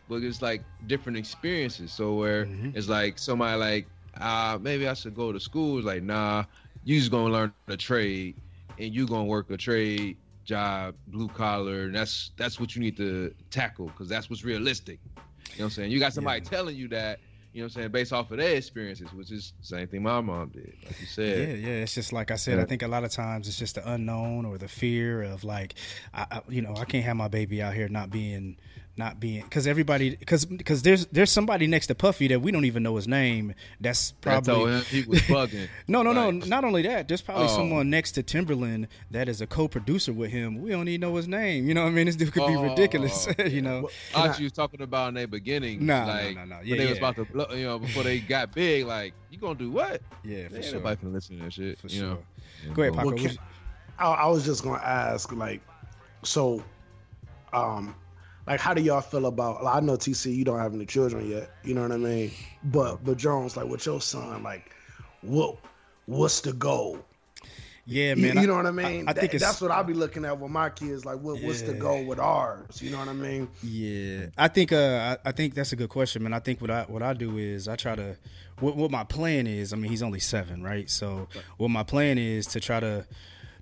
but it's like different experiences. So where Mhm. it's like somebody like, ah, maybe I should go to school. It's like, nah, you just gonna learn a trade, and you're gonna work a trade job, blue collar. And that's that's what you need to tackle because that's what's realistic. You know what I'm saying? You got somebody Yeah. telling you that. You know what I'm saying? Based off of their experiences, which is the same thing my mom did, like you said. Yeah, yeah. It's just like I said. I think a lot of times it's just the unknown or the fear of like, I, I you know, I can't have my baby out here not being, not being, because everybody, because because there's there's somebody next to Puffy that we don't even know his name. That's I told probably him he was bugging. no, no, no. Not only that, there's probably Oh. someone next to Timbaland that is a co-producer with him. We don't even know his name. You know what I mean? This dude could be Oh. ridiculous. you know? I thought you was talking about in the beginning. No, no, like, no, no. when Yeah, they was about to blow, you know, before they got big, like, you gonna do what? Yeah, for Ain't sure. nobody finna listen to that shit. For you sure. know? Go ahead, Yeah, Paco. Well, What can- I, I was just gonna ask, like, so, um, like, how do y'all feel about? Like, I know TC, you don't have any children yet. You know what I mean? But, but Jones, like, with your son, like, what, what's the goal? yeah, man. you, I- know what I mean? I think That- it's that's what I'll be looking at with my kids. Like, what, what's the goal with ours? You know what I mean? Yeah, I think uh, I, I think that's a good question, man. I think what I what I do is I try to what what my plan is. I mean, he's only seven, right? So what my plan is to try to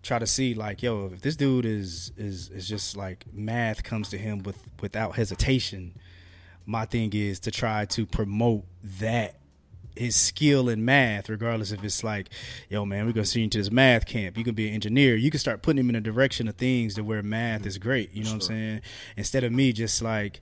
try to see like, yo, if this dude is is is just like math comes to him with without hesitation. My thing is to try to promote that his skill in math, regardless if it's like, yo, man, we're gonna send you to this math camp. You can be an engineer. You can start putting him in a direction of things to where math mm-hmm. is great. You know what I'm saying? Instead of me just like,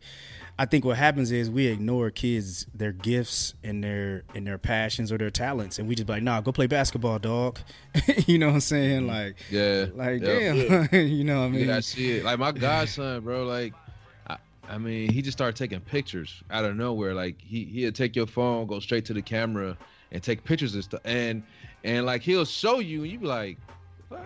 I think what happens is we ignore kids their gifts and their and their passions or their talents, and we just be like, nah, go play basketball, dog. you know what I'm saying? Like, Yeah. like yeah. damn, you know what I mean? Yeah, I see it. Like my godson, bro. Like, I, I mean, he just started taking pictures out of nowhere. Like he he'll take your phone, go straight to the camera, and take pictures and stuff. And and like he'll show you, and you be like,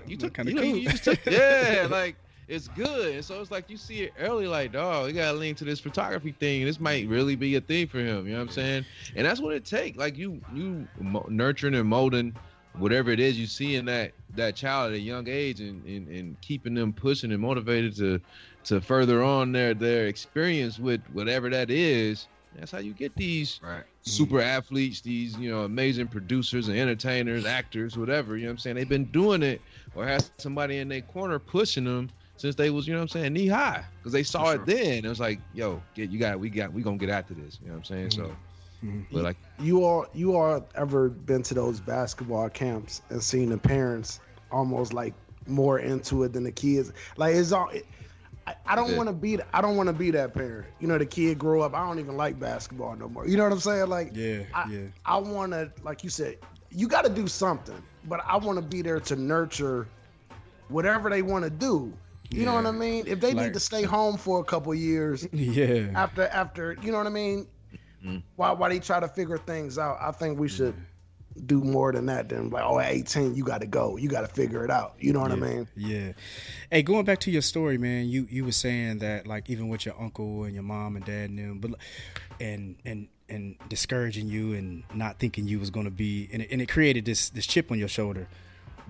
you took Kinda you, cool. you just took yeah, like it's good. And so it's like you see it early, like dog, you gotta link to this photography thing. This might really be a thing for him. You know what I'm saying? And that's what it takes. Like you you mo- nurturing and molding whatever it is you see in that that child at a young age and, and, and keeping them pushing and motivated to to further on their their experience with whatever that is that's how you get these Right. Mm-hmm. super athletes these you know amazing producers and entertainers actors whatever you know what i'm saying they've been doing it or has somebody in their corner pushing them since they was you know what i'm saying knee high because they saw For it then it was like yo get you got we got we gonna get after this you know what i'm saying so Mhm. but like You all, you all ever been to those basketball camps and seen the parents almost like more into it than the kids? Like it's all. It, I, I don't Yeah. want to be. I don't want to be that parent. You know, the kid grow up. I don't even like basketball no more. You know what I'm saying? Like, yeah, I, yeah. I want to, like you said, you got to do something. But I want to be there to nurture whatever they want to do. You know what I mean? If they Like- need to stay home for a couple years, Yeah. after after you know what I mean? Mhm. Why why they try to figure things out? I think we should do more than that than like, oh at 18 you gotta go. You gotta figure it out. You know what I mean? Yeah. Hey, going back to your story, man, you you were saying that like even with your uncle and your mom and dad and them, but and and and discouraging you and not thinking you was going to be and it, and it created this this chip on your shoulder.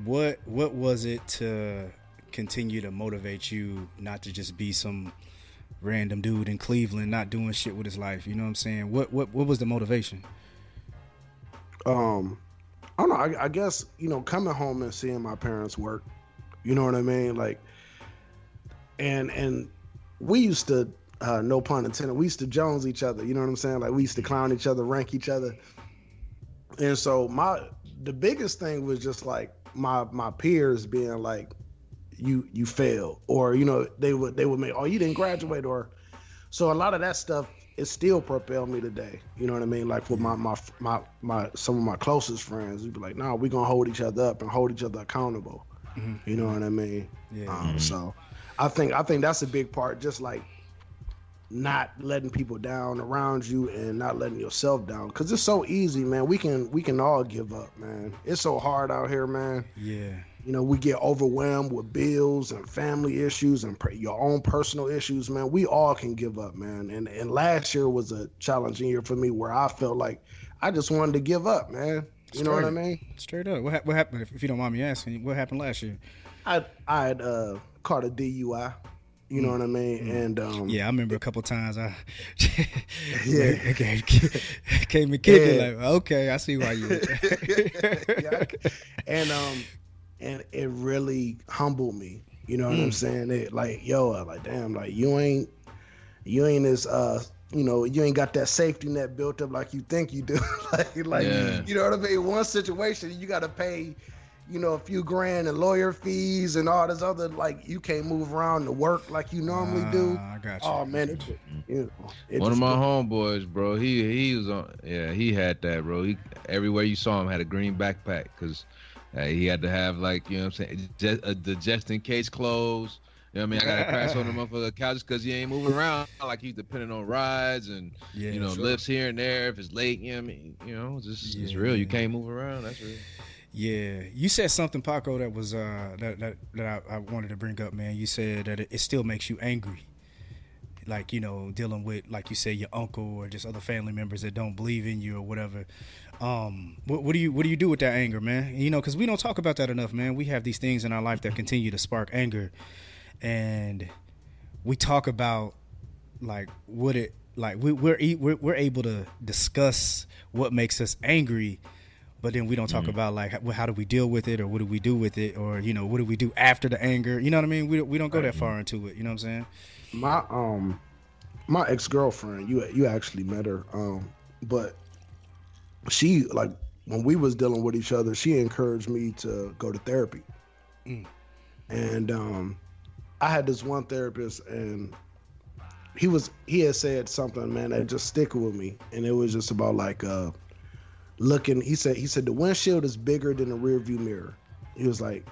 What what was it to continue to motivate you not to just be some random dude in Cleveland not doing shit with his life? You know what I'm saying? What what what was the motivation? Um I don't know, I, I guess, you know, coming home and seeing my parents work, you know what I mean? Like and and we used to uh no pun intended, we used to Jones each other, you know what I'm saying? Like we used to clown each other, rank each other. And so my the biggest thing was just like my my peers being like, you you failed, or you know they would they would make oh you didn't graduate, or so a lot of that stuff it still propelled me today. You know what I mean? Like with my my my my some of my closest friends, we'd be like, "Nah, we're gonna hold each other up and hold each other accountable." Mm-hmm. You know what I mean? Yeah. Um, Mm-hmm. So, I think I think that's a big part. Just like not letting people down around you and not letting yourself down because it's so easy man we can we can all give up man it's so hard out here man Yeah. You know we get overwhelmed with bills and family issues and per- your own personal issues man we all can give up man and and last year was a challenging year for me where i felt like i just wanted to give up man you know what i mean Straight up. What, hap- what happened? If, you don't mind me asking, what happened last year? i i had uh caught a dui you know what i mean and um Yeah, I remember a couple times I Yeah. Came, came and kicked it Yeah. like, okay, I see why you. yeah, and um, and it really humbled me. You know what I'm saying? It like, yo, I'm like, damn, like you ain't, you ain't as uh, you know, you ain't got that safety net built up like you think you do. like, like, Yeah. you know what I mean? One situation, you got to pay. You know, a few grand and lawyer fees and all this other like you can't move around to work like you normally do. Ah, I got you. Oh man, it, you know, it One of my homeboys, bro. He he was on. Yeah, he had that, bro. He everywhere you saw him had a green backpack because uh, he had to have like you know what I'm saying just, uh, the just in case clothes. You know what I mean? I gotta crash on the motherfucker couch because he ain't moving around like he's depending on rides and Yeah, you know sure. lifts here and there if it's late. You know what I mean? You know, it's just it's Yeah. real. You can't move around. That's real. Yeah, you said something, Paco, that was uh that that, that I, I wanted to bring up, man. You said that it, it still makes you angry, like you know, dealing with like you say your uncle or just other family members that don't believe in you or whatever. Um, what, what do you what do you do with that anger, man? You know, because we don't talk about that enough, man. We have these things in our life that continue to spark anger, and we talk about like what it like we, we're, we're we're able to discuss what makes us angry but then we don't talk about like how, how do we deal with it or what do we do with it or you know what do we do after the anger? You know what i mean? We, we don't go that far into it. You know what i'm saying? My um my ex-girlfriend you you actually met her um but she like when we was dealing with each other she encouraged me to go to therapy. And um i had this one therapist and he was he had said something man that just stick with me. And it was just about like uh looking he said he said the windshield is bigger than the rear view mirror. He was like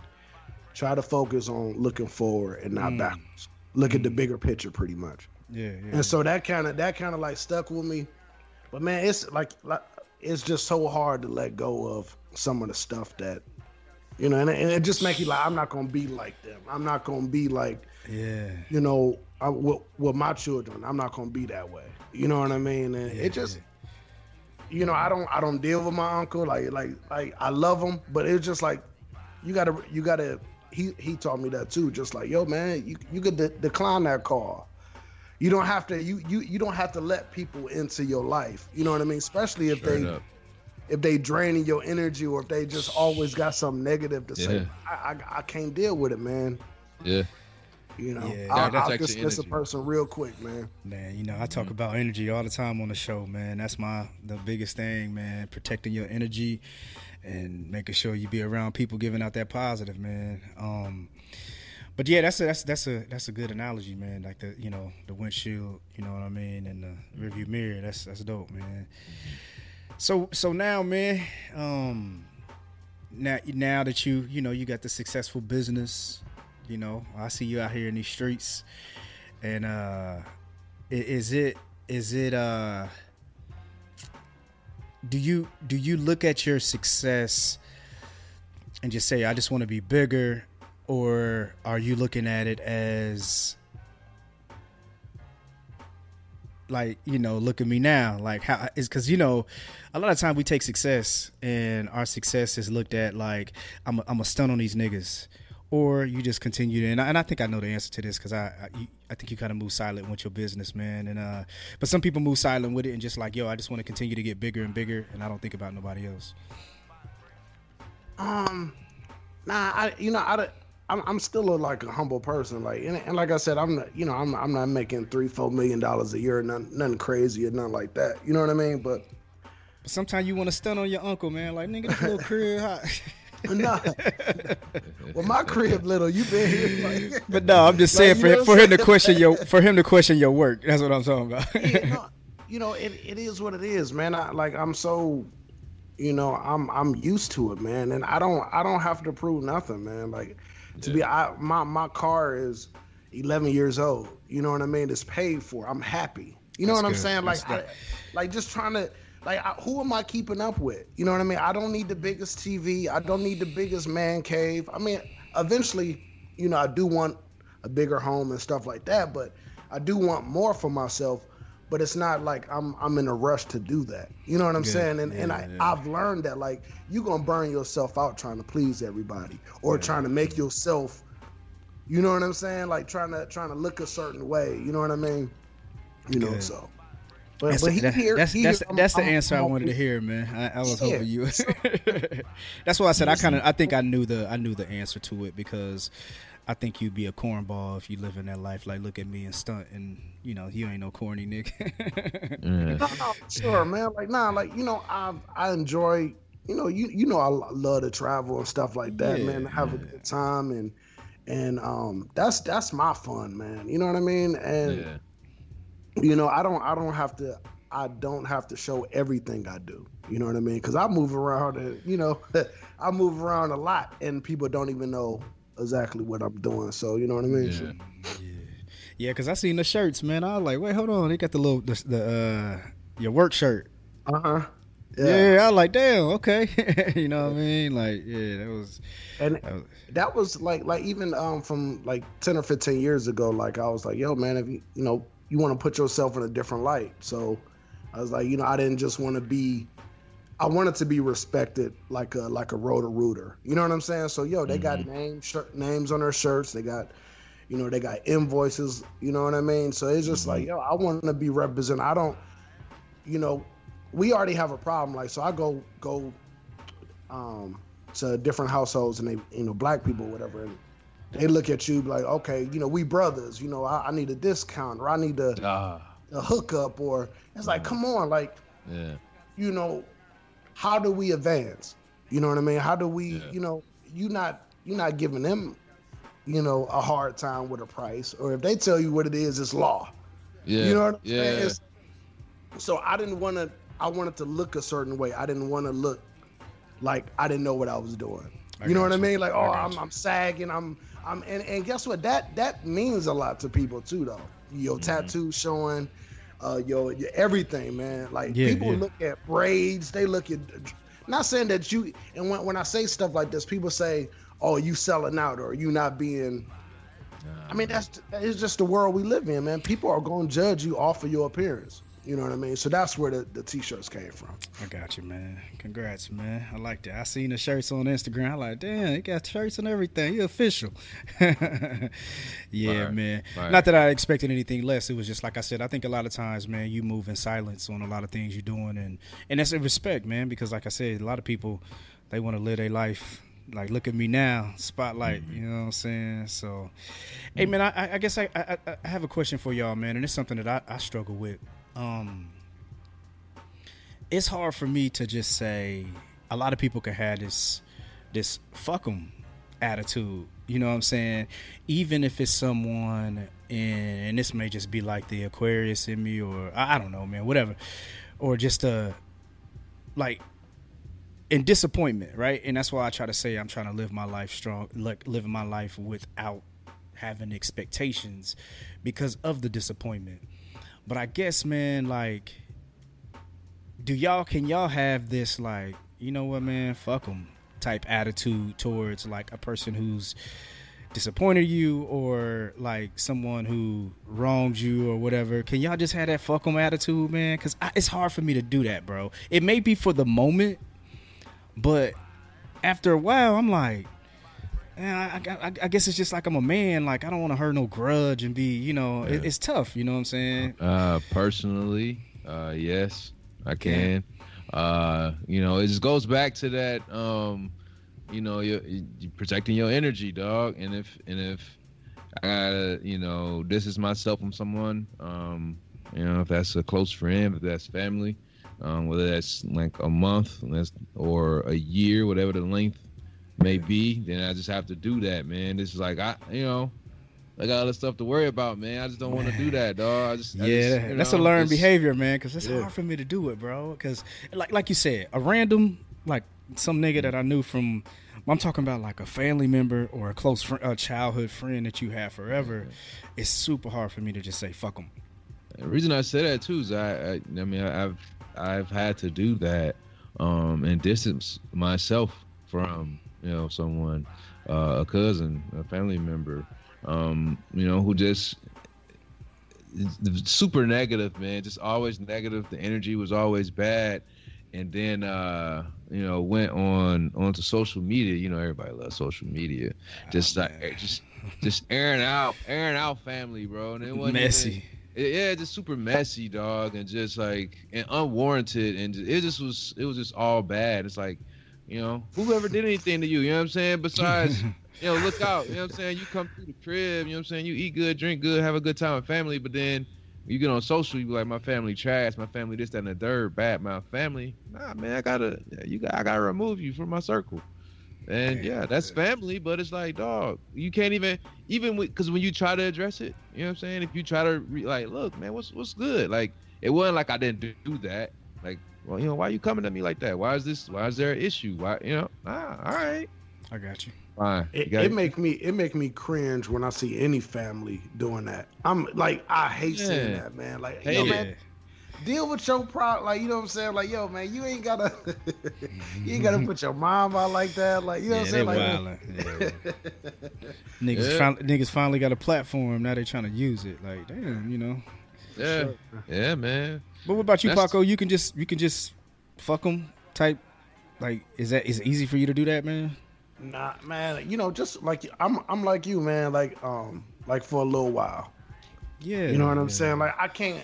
try to focus on looking forward and not backwards. Look at the bigger picture pretty much. Yeah yeah. And so that kind of that kind of like stuck with me. But man it's like, like it's just so hard to let go of some of the stuff that you know and, it- and it just make you like i'm not gonna be like them. I'm not gonna be like yeah. you know I, with, with my children i'm not gonna be that way. You know what i mean? And it just you know i don't i don't deal with my uncle. Like like like i love him but it's just like you gotta you gotta he he taught me that too. Just like yo man you you could de- decline that call you don't have to you you you don't have to let people into your life. You know what i mean? Especially if Straight they up. if they draining your energy or if they just always got something negative to say. I, I i can't deal with it man. Yeah. you know Yeah. i'll, That's I'll actually dismiss a person real quick man. Man you know i talk about energy all the time on the show man. That's my the biggest thing man protecting your energy and making sure you be around people giving out that positive man. Um but yeah, that's a, that's that's a that's a good analogy, man. Like the you know the windshield, you know what I mean, and the rearview mirror. That's that's dope, man. So so now, man, um, now now that you you know you got the successful business, you know I see you out here in these streets, and uh, is it is it uh, do you do you look at your success and just say I just want to be bigger or are you looking at it as like you know look at me now? Like how is because you know a lot of time we take success and our success is looked at like i'm a, I'm a stun on these niggas. Or you just continue to and I, and I think i know the answer to this because I, I i think you kind of move silent with your business man. And uh but some people move silent with it and just like yo i just want to continue to get bigger and bigger and i don't think about nobody else. Um, nah, I you know I I'm I'm still a, like a humble person. Like and, and like I said, I'm not you know I'm I'm not making three four million dollars a year, nothing nothing crazy or nothing like that. You know what I mean? But but sometimes you want to stun on your uncle man like nigga this little crib hot nah. well, my crib little. You been here. Like, But no, I'm just saying for him, for him to question your for him to question your work. That's what I'm talking about. yeah, no, you know, it, it is what it is, man. I like I'm so you know, I'm I'm used to it, man. And I don't I don't have to prove nothing, man. Like to be I my my car is 11 years old. You know what I mean? It's paid for. I'm happy. You know That's what I'm saying? Like I, like just trying to like I, who am I keeping up with? You know what I mean? I don't need the biggest TV. I don't need the biggest man cave. I mean, eventually, you know, I do want a bigger home and stuff like that, but I do want more for myself. But it's not like I'm I'm in a rush to do that. You know what I'm Yeah, saying? And and I yeah. I've learned that like you're gonna burn yourself out trying to please everybody or trying to make yourself you know what I'm saying? Like trying to trying to look a certain way. You know what I mean? You know, so. But, That's, but he that- here, that's, he that's, I'm- that's the I'm- answer i wanted to hear, man. I, I was Yeah. hoping you. that's why I said I kind of I think I knew the I knew the answer to it because I think you'd be a cornball if you live in that life. Like, look at me and stunt, and you know you ain't no corny nigga. Yeah. No, no, sure, man. Like, nah, like you know, I I enjoy. You know, you you know, I love to travel and stuff like that, Yeah, man. Have a good time and and um, that's that's my fun, man. You know what I mean? And Yeah. you know, I don't I don't have to I don't have to show everything I do. You know what I mean? Because I move around and you know, I move around a lot, and people don't even know exactly what I'm doing. So you know what I mean? So- Yeah. yeah, because I seen the shirts, man. I was like, wait, hold on, they got the little the, the uh your work shirt. Uh-huh. Yeah, I was like, damn, okay. you know what I mean? Like, yeah, that was. And That was that was like like even um from like 10 or 15 years ago like i was like yo man if you you know you want to put yourself in a different light so i was like you know i didn't just want to be i wanted to be respected like a like a Roto-Rooter. You know what i'm saying? So yo they got names shirt names on their shirts. They got you know they got invoices. You know what i mean? So it's just like yo i want to be represented i don't you know we already have a problem. Like so i go go um to different households and they you know black people whatever and they look at you like okay you know we brothers you know i, I need a discount or i need a, Ah. a hookup or it's like come on like Yeah. you know how do we advance you know what i mean how do we Yeah. you know you not you not giving them you know a hard time with a price or if they tell you what it is it's law Yeah. you know what I'm yeah. saying? It's- so I didn't want to. I wanted to look a certain way. I didn't want to look like I didn't know what I was doing. I you know got what I mean? Like, I oh, I'm. I'm sagging. I'm, I'm, and, and guess what? That that means a lot to people too, though. Your Mm-hmm. tattoo showing, uh, your, your everything, man. Like Yeah, people yeah. look at braids. They look at. Not saying that you. And when when I say stuff like this, people say, "Oh, you selling out," or "You not being." I mean, that's it's just the world we live in, man. People are going to judge you off of your appearance. You know what I mean? So that's where the, the t-shirts came from. I got you, man. Congrats, man. I like that. I seen the shirts on Instagram. I like, damn, you got shirts and everything. He official. yeah, Right, man. right. Not that I expected anything less. It was just like I said. I think a lot of times, man, you move in silence on a lot of things you're doing, and and that's a respect, man. Because like I said, a lot of people they want to live their life. Like, look at me now, spotlight. Mm-hmm. You know what I'm saying? So, hey, man, I, I- I guess I, I, I- I have a question for y'all, man, and it's something that I, I struggle with. Um, it's hard for me to just say a lot of people can have this this fuck 'em attitude you know what i'm saying? Even if it's someone in and this may just be like the aquarius in me or i, don't know man whatever. Or just a like in disappointment right? And that's why i try to say i'm trying to live my life strong like living my life without having expectations because of the disappointment but i guess man like do y'all can y'all have this like you know what man fuck them type attitude towards like a person who's disappointed you or like someone who wronged you or whatever? Can y'all just have that fuck them attitude man? Because it's hard for me to do that bro. It may be for the moment but after a while i'm like I, I, I guess it's just like I'm a man. Like I don't want to hurt no grudge and be, you know, it, it's tough. You know what I'm saying? Uh, personally, uh, yes, I can. Uh, you know, it just goes back to that. Um, you know, you're, you protecting your energy, dog. And if and if I gotta, you know, distance myself from someone, um, you know, if that's a close friend, if that's family, um, whether that's like a month, that's or a year, whatever the length may be, then I just have to do that, man. This is like I, you know, I got other stuff to worry about, man. I just don't want to do that, dog. I just, I yeah, just, you that's a learned just- behavior, man. Because it's Yeah. hard for me to do it, bro. Because like like you said, a random like some nigga that I knew from. I'm talking about like a family member or a close friend, a childhood friend that you have forever. It's super hard for me to just say fuck them. The reason I say that too is I, I, I mean, I've, I've had to do that, um, and distance myself from, you know, someone, uh, a cousin, a family member, um, you know, who just super negative, man. Just always negative. The energy was always bad, and then, uh, you know, went on onto social media. You know, everybody loves social media. Just like, just, just airing out, airing out family, bro. And it wasn't even- Messy. it- yeah, just super messy, dog, and just like and unwarranted, and it just was it was just all bad. It's like, you know, whoever did anything to you, you know what I'm saying? Besides, you know, look out, you know what I'm saying? You come through the crib, you know what I'm saying? You eat good, drink good, have a good time with family, but then you get on social, you be like, my family trash, my family this, that, and the third, bad, my family. Nah, man, I gotta, you got, I gotta remove you from my circle. And yeah, that's family, but it's like, dog, you can't even, even because when you try to address it, you know what I'm saying? If you try to, re, like, look, man, what's what's good? Like, it wasn't like I didn't do, do that. Like, well, you know, why are you coming at me like that? Why is this? Why is there an issue? Why, you know? Ah, all right, I got you. fine. You It, got it make me it make me cringe when I see any family doing that. I'm like I hate seeing that, man. Like, Hate yo, it. man, deal with your problem. Like, you know what I'm saying? Like, yo, man, you ain't gotta you ain't gotta put your mom out like that. Like, you know yeah, what I'm saying? Like, Yeah. niggas, Yeah. fin- niggas finally got a platform. Now they trying to use it. Like, damn, you know. Yeah, yeah, man. But what about you, That's- Paco? You can just you can just fuck them type. Like, is that is it easy for you to do that, man? Nah, man. You know, just like I'm I'm like you, man. Like, um, like for a little while. Yeah, You know what I'm yeah. saying? Like I can't.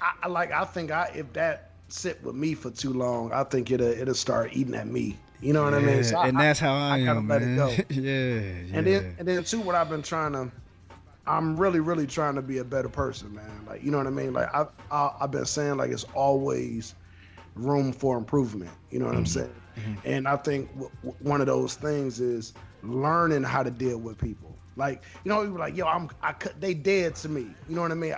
I, I like. I think I if that sit with me for too long, I think it'll it'll start eating at me. You know what I mean? So and I- that's how I, I gotta am, let it go. yeah, yeah. And then and then too, what I've been trying to, I'm really really trying to be a better person, man. Like you know what I mean? Like I, I I've been saying like it's always room for improvement. You know what I'm mm-hmm. saying? Mm-hmm. And I think w- w- one of those things is learning how to deal with people. Like you know, people like yo, I'm I cut they dead to me. You know what I mean?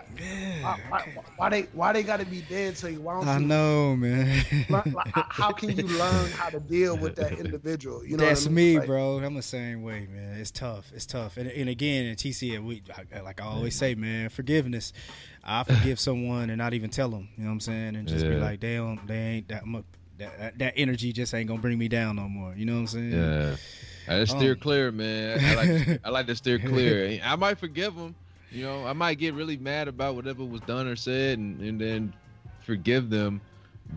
Why, why, why they why they got to be dead to you? Why don't I you know, man. learn, like, how can you learn how to deal with that individual? You know, what I That's mean? me, Like, bro. I'm the same way, man. It's tough. It's tough. And, and again, in TC, we like I always say, man, forgiveness. I forgive someone and not even tell them. You know what I'm saying? And just be like, they they ain't that much. That, that, that energy just ain't gonna bring me down no more. You know what I'm saying? Yeah, I just steer Um. clear, man. I like I like to steer clear. I might forgive them, you know. I might get really mad about whatever was done or said, and, and then forgive them.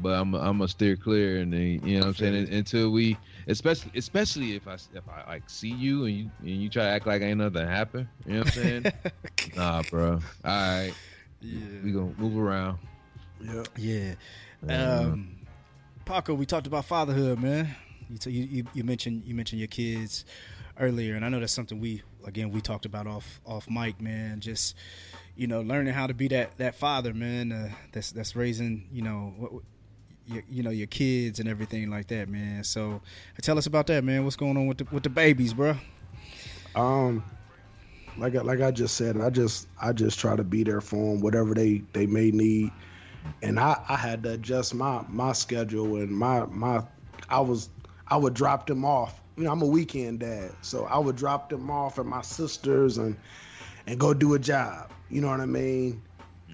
But I'm I'm gonna steer clear, and then you know what I'm saying feel until we, especially especially if I if I like see you and you and you try to act like ain't nothing happened. You know what I'm saying? nah, bro. All right, yeah. we gonna move around. Yeah. Yeah. Uh, Um, Paco, we talked about fatherhood, man. You, you you mentioned you mentioned your kids earlier, and I know that's something we again we talked about off off mic, man. Just you know, learning how to be that that father, man. Uh, that's that's raising you know what. Your, you know your kids and everything like that, man. So, tell us about that, man. What's going on with the with the babies, bro? Um, like I, like I just said, I just I just try to be there for them, whatever they they may need, and I I had to adjust my my schedule and my my I was I would drop them off. You know, I'm a weekend dad, so I would drop them off at my sisters and and go do a job. You know what I mean?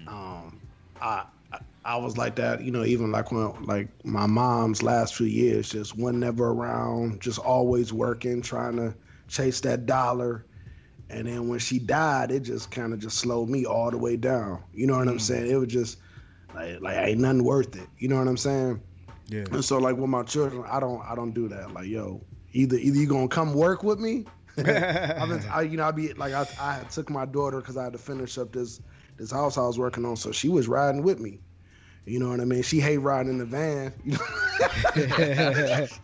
Um, I. I- I was like that, you know, even like when like my mom's last few years, just one never around, just always working, trying to chase that dollar. And then when she died, it just kind of just slowed me all the way down. You know what I'm saying? It was just like like ain't nothing worth it. You know what I'm saying? Yeah, And so like with my children, I don't I don't do that. Like yo, either either you gonna come work with me. I've been, I, you know, I be like I I took my daughter because I had to finish up this this house I was working on, so she was riding with me. You know what I mean? She hate riding in the van.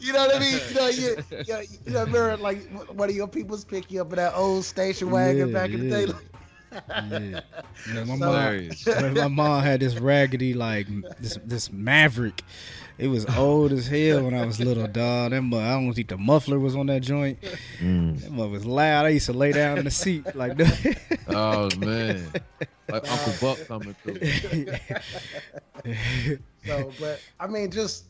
You know, what I mean? You know, you, you, you know, remember like one of your people's pick you up in that old station wagon Yeah, back in the yeah. day. Yeah. Yeah, my, So- mom, my mom had this raggedy like this this Maverick. It was old as hell when I was little, dog. That mu- I don't think the muffler was on that joint. Mm. That mother was loud. I used to lay down in the seat like Oh man, like Uncle Buck coming through. So, but I mean, just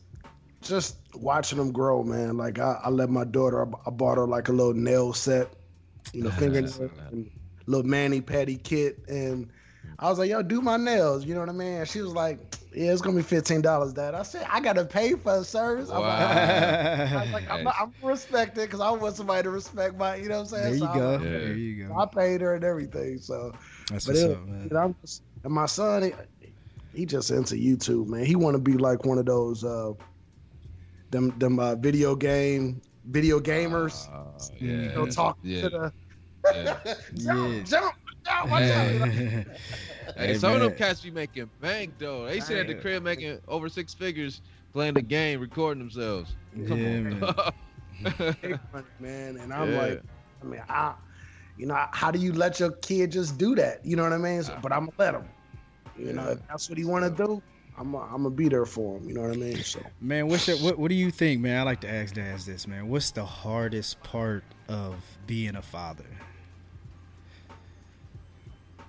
just watching them grow, man. Like I, I let my daughter, I, I bought her like a little nail set, you know, fingernail, little mani petty kit, and I was like, "Yo, do my nails," you know what I mean? And she was like, "Yeah, it's gonna be fifteen dollars, Dad." I said, "I gotta pay for the service." I'm like, I was like, I'm, not, I'm respected because I want somebody to respect my, you know what I'm saying? there you So I go. like, Yeah. There you go. I paid her and everything, so. That's But what's it, up, man. and I'm just, and my son, he, he just into YouTube, man. He want to be like one of those, uh, them them uh, video game video gamers. Uh, You yeah, you know, talk yeah. to the yeah. jump, Yeah. jump, jump, watch out. Hey, Hey, some of them cats be making bank though. They sit at the crib making over six figures playing the game, recording themselves. Come Yeah, on. man. Man. And I'm Yeah. like, I mean, I, you know, how do you let your kid just do that? You know what I mean? So, but I'm gonna let him. You know, if that's what he want to do, I'm I'm gonna be there for him. You know what I mean? So. Man, what's your, what what do you think, man? I like to ask dads this, man. What's the hardest part of being a father?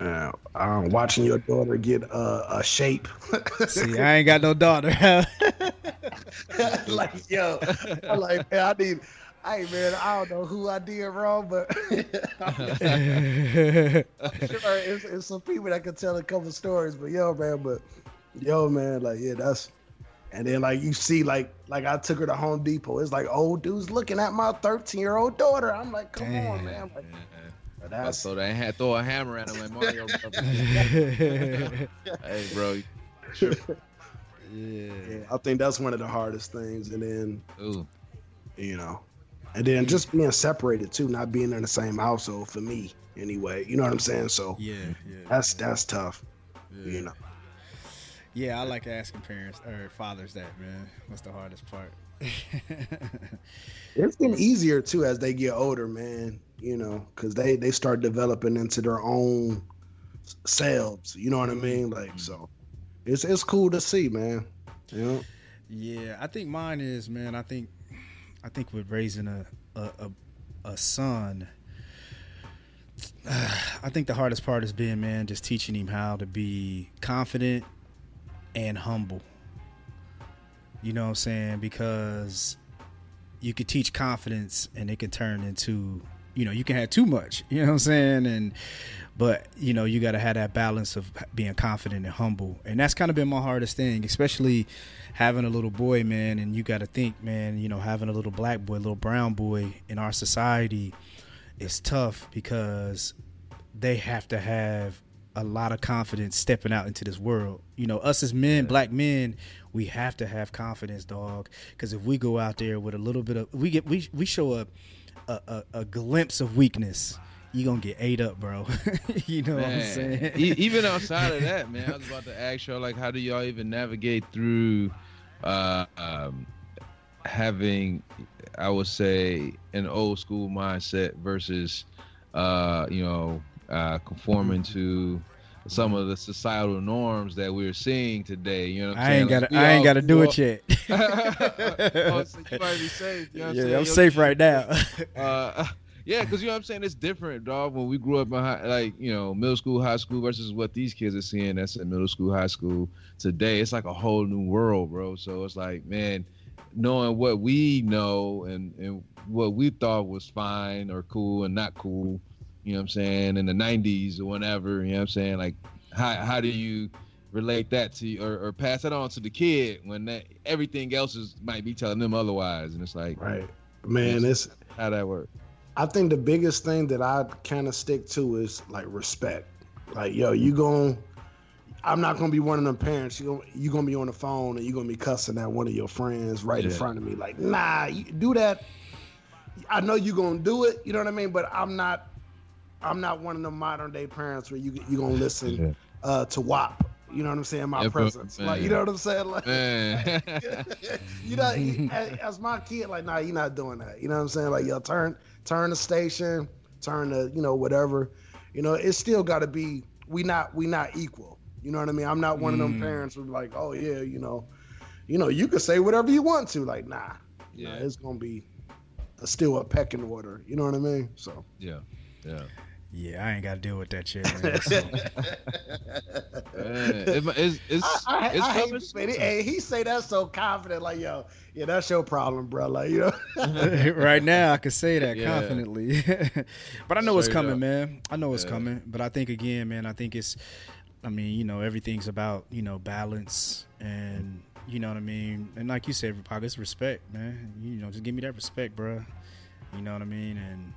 Uh, um, watching your daughter get uh, a shape. See, I ain't got no daughter. like, yo, I'm like, man, I need, hey, man, I don't know who I did wrong, but sure it's, it's some people that can tell a couple stories. But yo, man, but yo, man, like, yeah, that's, and then like you see, like, like I took her to Home Depot. It's like old dudes looking at my 13 year old daughter. I'm like, come on, man. Like, but I that's throw that ha- throw a hammer at him like Mario. Brothers. hey, bro. yeah. yeah, I think that's one of the hardest things. And then Ooh. you know. And then just being separated too, not being in the same household for me anyway. You know what I'm saying? So Yeah, yeah. that's that's tough. yeah. You know. Yeah, I like asking parents or fathers that, man. What's the hardest part? It's getting easier too as they get older, man. You know, because they they start developing into their own selves. You know what I mean? Like mm-hmm. so, it's it's cool to see, man. You know. Yeah, I think mine is, man. I think, I think with raising a a a, a son, I think the hardest part is being, man, just teaching him how to be confident and humble. You know what I'm saying? Because you could teach confidence and it can turn into, you know, you can have too much. You know what I'm saying? And but you know, you got to have that balance of being confident and humble. And that's kind of been my hardest thing, especially having a little boy, man. And you got to think, man, you know, having a little black boy, little brown boy in our society is tough because they have to have a lot of confidence stepping out into this world. You know, us as men, black men, we have to have confidence, dog. Because if we go out there with a little bit of, we get, we we show a a, a, a glimpse of weakness, you gonna get ate up, bro. you know what I'm saying? e- even outside of that, man, I was about to ask y'all like, how do y'all even navigate through uh, um, having, I would say, an old school mindset versus, uh, you know, uh, conforming to some of the societal norms that we're seeing today. You know, what I'm I saying? ain't got to I ain't got to do it yet. oh, so you might be safe. You know I'm yeah, saying? I'm Yo, safe right now. uh, yeah, because you know what I'm saying. It's different, dog. When we grew up in high, like you know middle school, high school versus what these kids are seeing. That's in middle school, high school today. It's like a whole new world, bro. So it's like, man, knowing what we know and and what we thought was fine or cool and not cool. You know what I'm saying? In the '90s or whatever. You know what I'm saying? Like, how how do you relate that to or, or pass that on to the kid when that everything else is might be telling them otherwise and it's like Right, man. It's how that work I think the biggest thing that I kind of stick to is like respect. Like, yo, you gon' I'm not gonna be one of them parents. You gonna you gonna be on the phone and you gonna be cussing at one of your friends right in front of me. Like, nah, you do that. I know you gonna do it. You know what I mean? But I'm not. I'm not one of them modern day parents where you you gonna listen uh, to WAP. You know what I'm saying? My Yeah, presence. Like, you know what I'm saying? Like, you know, he- as, my kid, like, nah, you're not doing that. You know what I'm saying? Like, yo, turn, turn the station, turn the, you know, whatever. you know, it's still got to be we not we not equal. You know what I mean? I'm not one of them parents who's like, oh yeah, you know, you know, you can say whatever you want to. Like, nah, yeah, nah, it's gonna be a, still a pecking order. You know what I mean? So yeah, yeah. Yeah, I ain't got to deal with that shit. Man, so. man, it's, it's, I, I, it's I hate, man, he, he say that so confident, like yo, yeah, that's your problem, bro. Like you know, right now I can say that yeah. confidently, but I know Straight it's coming, up. man. I know it's yeah. coming, but I think again, man, I think it's, I mean, you know, everything's about you know balance and you know what I mean, and like you said, it's respect, man. You know, just give me that respect, bro. You know what I mean, and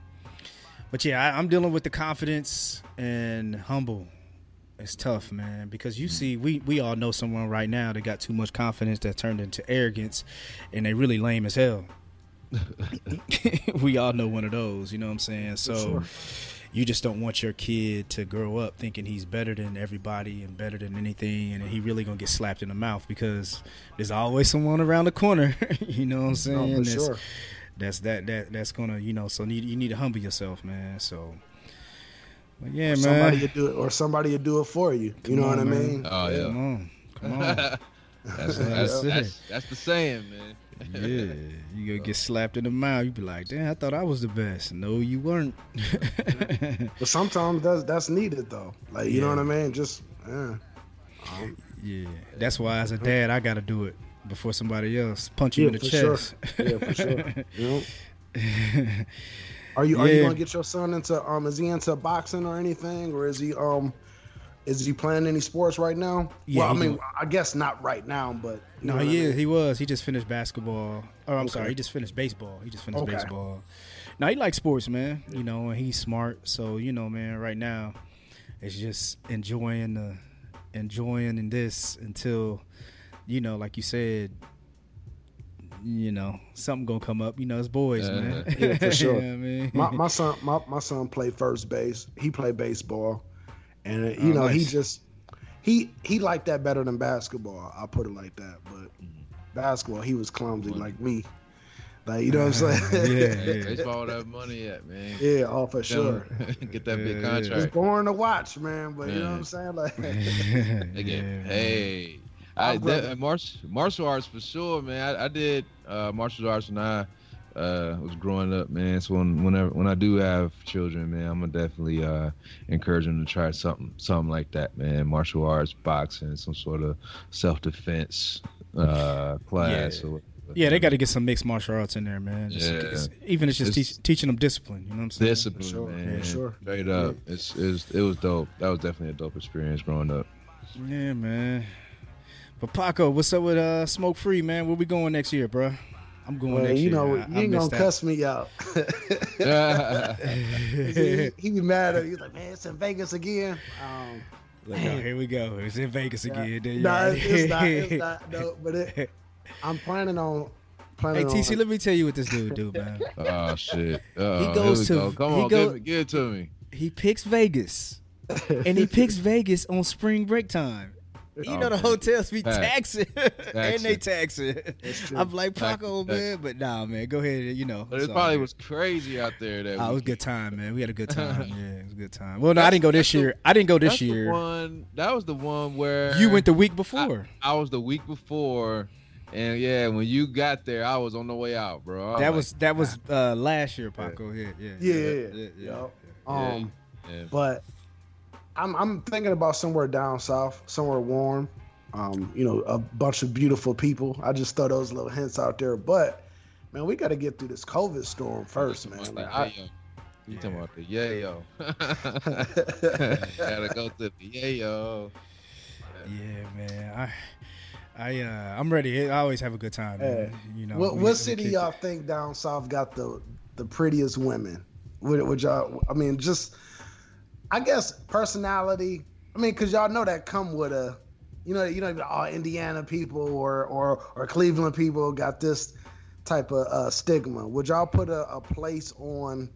but yeah, I, am dealing with the confidence and humble. It's tough, man, because you mm. see, we we all know someone right now that got too much confidence that turned into arrogance, and they really lame as hell. we all know one of those, you know what I'm saying? So. Sure. You just don't want your kid to grow up thinking he's better than everybody and better than anything, and he really gonna get slapped in the mouth because there's always someone around the corner. you know what I'm saying? No, for sure that's that that that's gonna you know so need you need to humble yourself, man. So. But yeah, or man. Somebody you do it, or somebody you do it for you. Come you know on, what man. I mean? Oh yeah. Come on, come on. that's, that's, that's, that's, the saying, man. yeah, you gonna get slapped in the mouth. You be like, "Damn, I thought I was the best." No, you weren't. but sometimes that's that's needed though. Like you yeah. know what I mean? Just yeah. Um, yeah, that's why as a dad, I got to do it before somebody else punch you yeah, in the chest. Sure. Yeah, for sure. yep. Are you are yeah. you gonna get your son into um is he into boxing or anything or is he um is he playing any sports right now? Yeah, well, I mean, I guess not right now, but no, he is. He was. He just finished basketball. Oh, I'm okay. sorry, he just finished baseball. He just finished okay. baseball. Now he likes sports, man. You know, and he's smart. So you know, man, right now, it's just enjoying the enjoying in this until you know, like you said, you know, something gonna come up. You know, it's boys, uh, man. Yeah, for sure. you know I mean? my, my son, my, my son played first base. He played baseball, and uh, you oh, know, nice. he just he he liked that better than basketball. I'll put it like that. But basketball, he was clumsy like me. Like you know what I'm saying? yeah, yeah. baseball would have money yet, man. Yeah, all for sure. Get that big contract. It's boring to watch, man. But you know what I'm saying? Like they get paid. I that, martial martial arts for sure, man. I, I did uh, martial arts when I uh, was growing up, man. So when whenever when I do have children, man, I'm gonna definitely uh, encourage them to try something something like that, man. Martial arts, boxing, some sort of self defense uh, class. Yeah. Or, yeah, they got to get some mixed martial arts in there, man. Just, yeah. It's, even it's just it's, teach, teaching them discipline. You know what I'm saying? Discipline, for sure. man. For sure. Straight up, yeah. it's, it's it was dope. That was definitely a dope experience growing up. Yeah, man. But Paco, what's up with uh Smoke Free, man? Where we going next year, bro? I'm going well, next you year. know, I, you ain't gonna that. cuss me out. he, he, be mad at you. He's like, man, it's in Vegas again. Um, Look, oh, here we go. It's in Vegas again. Yeah. Nah, it's, it's, not. It's not. No, but it, I'm planning on. Planning hey TC, on, let me tell you what this dude do, man. oh shit! Uh, he goes to. Go. Come on, go, give, give it to me. He picks Vegas, and he picks Vegas on spring break time. You oh, know the hotels be taxing, and they taxing. I'm like Paco, man, but nah, man, go ahead. You know, but it probably was crazy out there. That oh, it was a good time, man. We had a good time. yeah, it was a good time. Well, no, I didn't go this year. I didn't go this year. one that was the one where you went the week before. I, I was the week before. And yeah, when you got there, I was on the way out, bro. That was, that was uh, last year, Paco. Yeah, yeah, yeah. yeah, yeah, yeah, yeah. Um, but I'm I'm thinking about somewhere down south, somewhere warm. Um, you know, a bunch of beautiful people. I just throw those little hints out there. But man, we got to get through this COVID storm first, man. Like, I, you yeah. talking about the yayo? Gotta go to the yayo. Yeah, man. I, I, uh, I'm ready. I always have a good time. Man. You know. What, we, what city y'all think down south got the the prettiest women? Would, would y'all? I mean, just I guess personality. I mean, because y'all know that come with a, you know, you know, all Indiana people or or or Cleveland people got this type of uh, stigma. Would y'all put a, a place on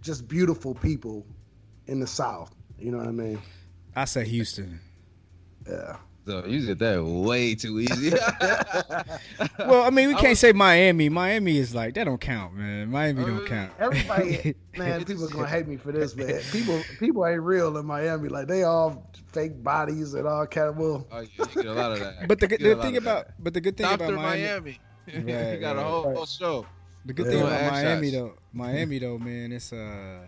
just beautiful people in the South? You know what I mean? I say Houston. Yeah. So you did that way too easy. Well, I mean, we can't was- say Miami. Miami is like that don't count, man. Miami don't count. Everybody, man, people just- gonna hate me for this, man. People, people ain't real in Miami. Like they all fake bodies and all kind of. Well, oh, yeah, you get a lot of that. But the good the thing about that. but the good thing Doctor about Miami, Miami, you Right, got a whole, Right. whole show. the good Yeah. thing about Miami shots. though, Miami though, man, it's uh,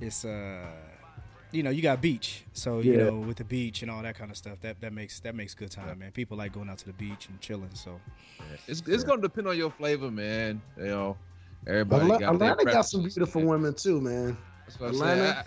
it's uh, you know, you got beach, so you Yeah. know, with the beach and all that kind of stuff, that that makes that makes good time, man. People like going out to the beach and chilling. So It's it's gonna depend on your flavor, man. You know, everybody Atla- got Atlanta got some beautiful man. women too, man. That's what Atlanta. I-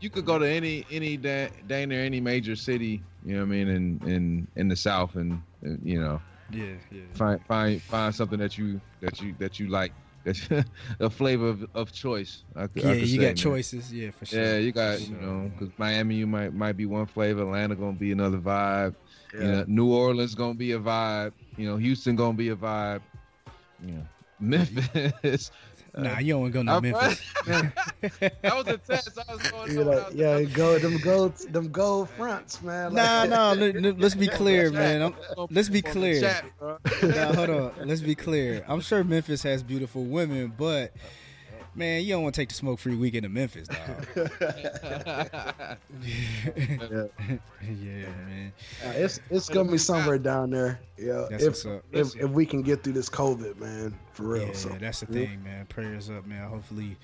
you could go to any any da- dang near any major city, you know what I mean, in in in the South, and, and you know, yeah, yeah. find find find something that you that you that you like. That's a flavor of, of choice. I could, I Yeah, could you say, got man. choices. Yeah, for sure. Yeah, you got For you know, because Miami you might might be one flavor, Atlanta gonna be another vibe. Yeah. You know, New Orleans gonna be a vibe. You know, Houston gonna be a vibe. You know, Memphis. Nah, uh, you don't want to go to I- Memphis. that was a test. I was going. You no, know, that yeah, that go them gold, them gold fronts, man. nah, Like- nah. let- let- Let's be clear, man. I'm, let's be clear. chat, bro. now, hold on. Let's be clear. I'm sure Memphis has beautiful women, but man, you don't want to take the smoke free weekend to Memphis, dog. Yeah. yeah, man. Uh, it's it's gonna be somewhere down there. Yeah, That's if, what's up. if if we can get through this COVID, man, for real. Yeah, so that's the yeah. thing, man. Prayers up, man. Hopefully,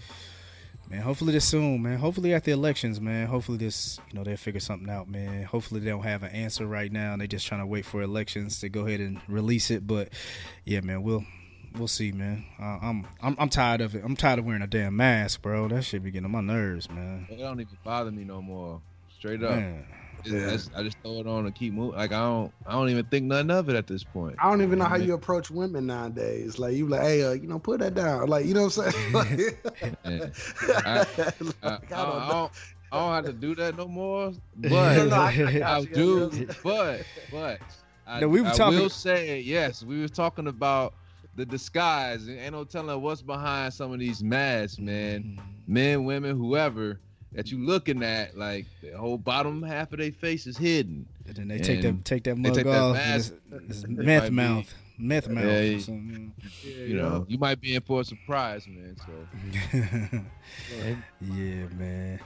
man. Hopefully this soon, man. Hopefully at the elections, man. Hopefully this, you know, they'll figure something out, man. Hopefully they don't have an answer right now, and they just trying to wait for elections to go ahead and release it. But yeah, man, we'll we'll see, man. Uh, I'm I'm I'm tired of it. I'm tired of wearing a damn mask, bro. That shit be getting on my nerves, man. It don't even bother me no more. Straight up. Man. Yeah. I just throw it on and keep moving. Like I don't, I don't even think nothing of it at this point. I don't even know how you approach women nowadays. Like you like, hey, uh, you know, put that down. Like you know what I'm saying? Like, Yeah. I, like, I, I I, don't I don't, I don't have to do that no more. But no, I- I I do. yeah, yeah. But but I, No, we were I talking- will say yes. We were talking about the disguise. And Ain't no telling what's behind some of these masks, man. Mm-hmm. Men, women, whoever that you looking at, like the whole bottom half of their face is hidden. And then they take that take that they mug take that off. mask. it's, it's meth might be- mouth, meth mouth. Yeah, or yeah. something. You know, you might be in for a surprise, man. So yeah, man.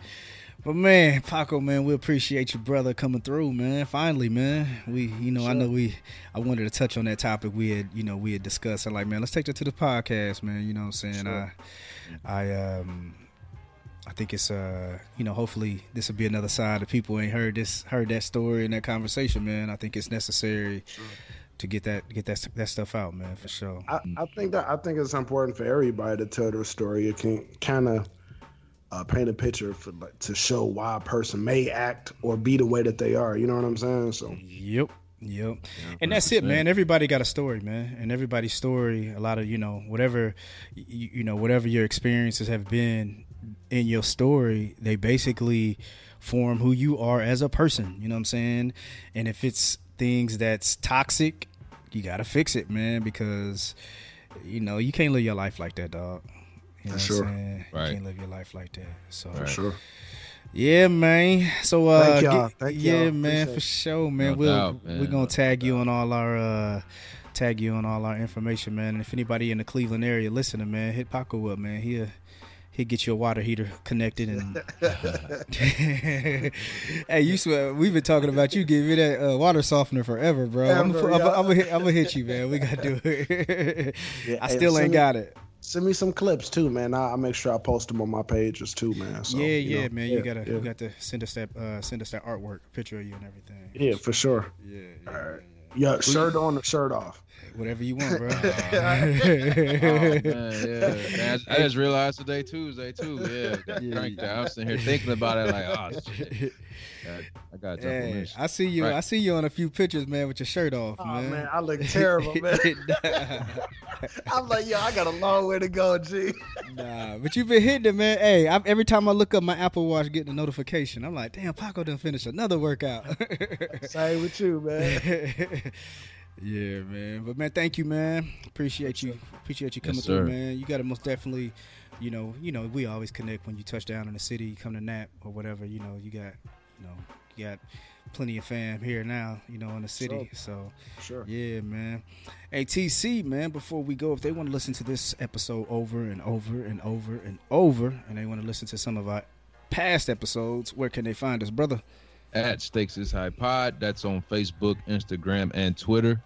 But man, Paco, man, we appreciate your brother, coming through, man. Finally, man. We, you know, I know we, I wanted to touch on that topic we had, you know, we had discussed. I'm like, man, let's take that to the podcast, man. You know what I'm saying? Sure. I, I, um, I think it's, uh, you know, hopefully this will be another side of people ain't heard this, heard that story and that conversation, man. I think it's necessary to get that, get that, that stuff out, man, for sure. I, I think that I think it's important for everybody to tell their story. It can kind of uh, paint a picture for like to show why a person may act or be the way that they are. You know what I'm saying? So Yep. Yep. And that's it, man. Everybody got a story, man. And everybody's story, a lot of, you know, whatever you, you know, whatever your experiences have been in your story, they basically form who you are as a person, you know what I'm saying? And if it's things that's toxic, you got to fix it, man, because you know, you can't live your life like that, dog. You know For what I'm sure. saying? Right. You can't live your life like that. So Right. sure. yeah, man. So uh Thank y'all. Thank yeah, y'all. man, Appreciate for sure, man. No we'll doubt, man. we're gonna No tag you on all our uh tag you on all our information, man. And if anybody in the Cleveland area listening, man, hit Paco up, man. He'll he'll get you a water heater connected and Hey, you swear we've been talking about you giving me that uh, water softener forever, bro. I'm gonna yeah. I'm hit, I'm gonna hit you, man. We gotta do it. Yeah, I still send ain't me- got it. Send me some clips too, man. I, I'll make sure I post them on my pages too, man. So, yeah, you yeah, know, man. yeah, you gotta yeah. you got to send us that uh send us that artwork, picture of you and everything. Yeah, for sure. Yeah, yeah, All right. yeah, Yeah, shirt on or shirt off. Whatever you want, bro. Oh, man, yeah. Man, I, I just realized today Tuesday too. Yeah, got Yeah, cranked yeah. out. I was sitting here thinking about it, like, oh shit, I got to Hey. I see you. Right. I see you on a few pictures, man, with your shirt off, Oh man. man, I look terrible, man. I'm like, yo, I got a long way to go, G. nah, but you've been hitting it, man. Hey, I, every time I look up my Apple Watch, getting a notification, I'm like, damn, Paco done finished another workout. Same with you, man. yeah, man. But man, thank you, man. Appreciate you. Appreciate you Yes, coming through, man. You got to most definitely, you know, you know, we always connect when you touch down in the city, you come to Nap or whatever. You know, you got, you know, you got plenty of fam here now, you know, in the city. So Sure. yeah, man. Hey, TC, man, before we go, if they want to listen to this episode over and over and over and over, and they want to listen to some of our past episodes, where can they find us, brother? at Stakes is High Pod. That's on Facebook, Instagram, and Twitter.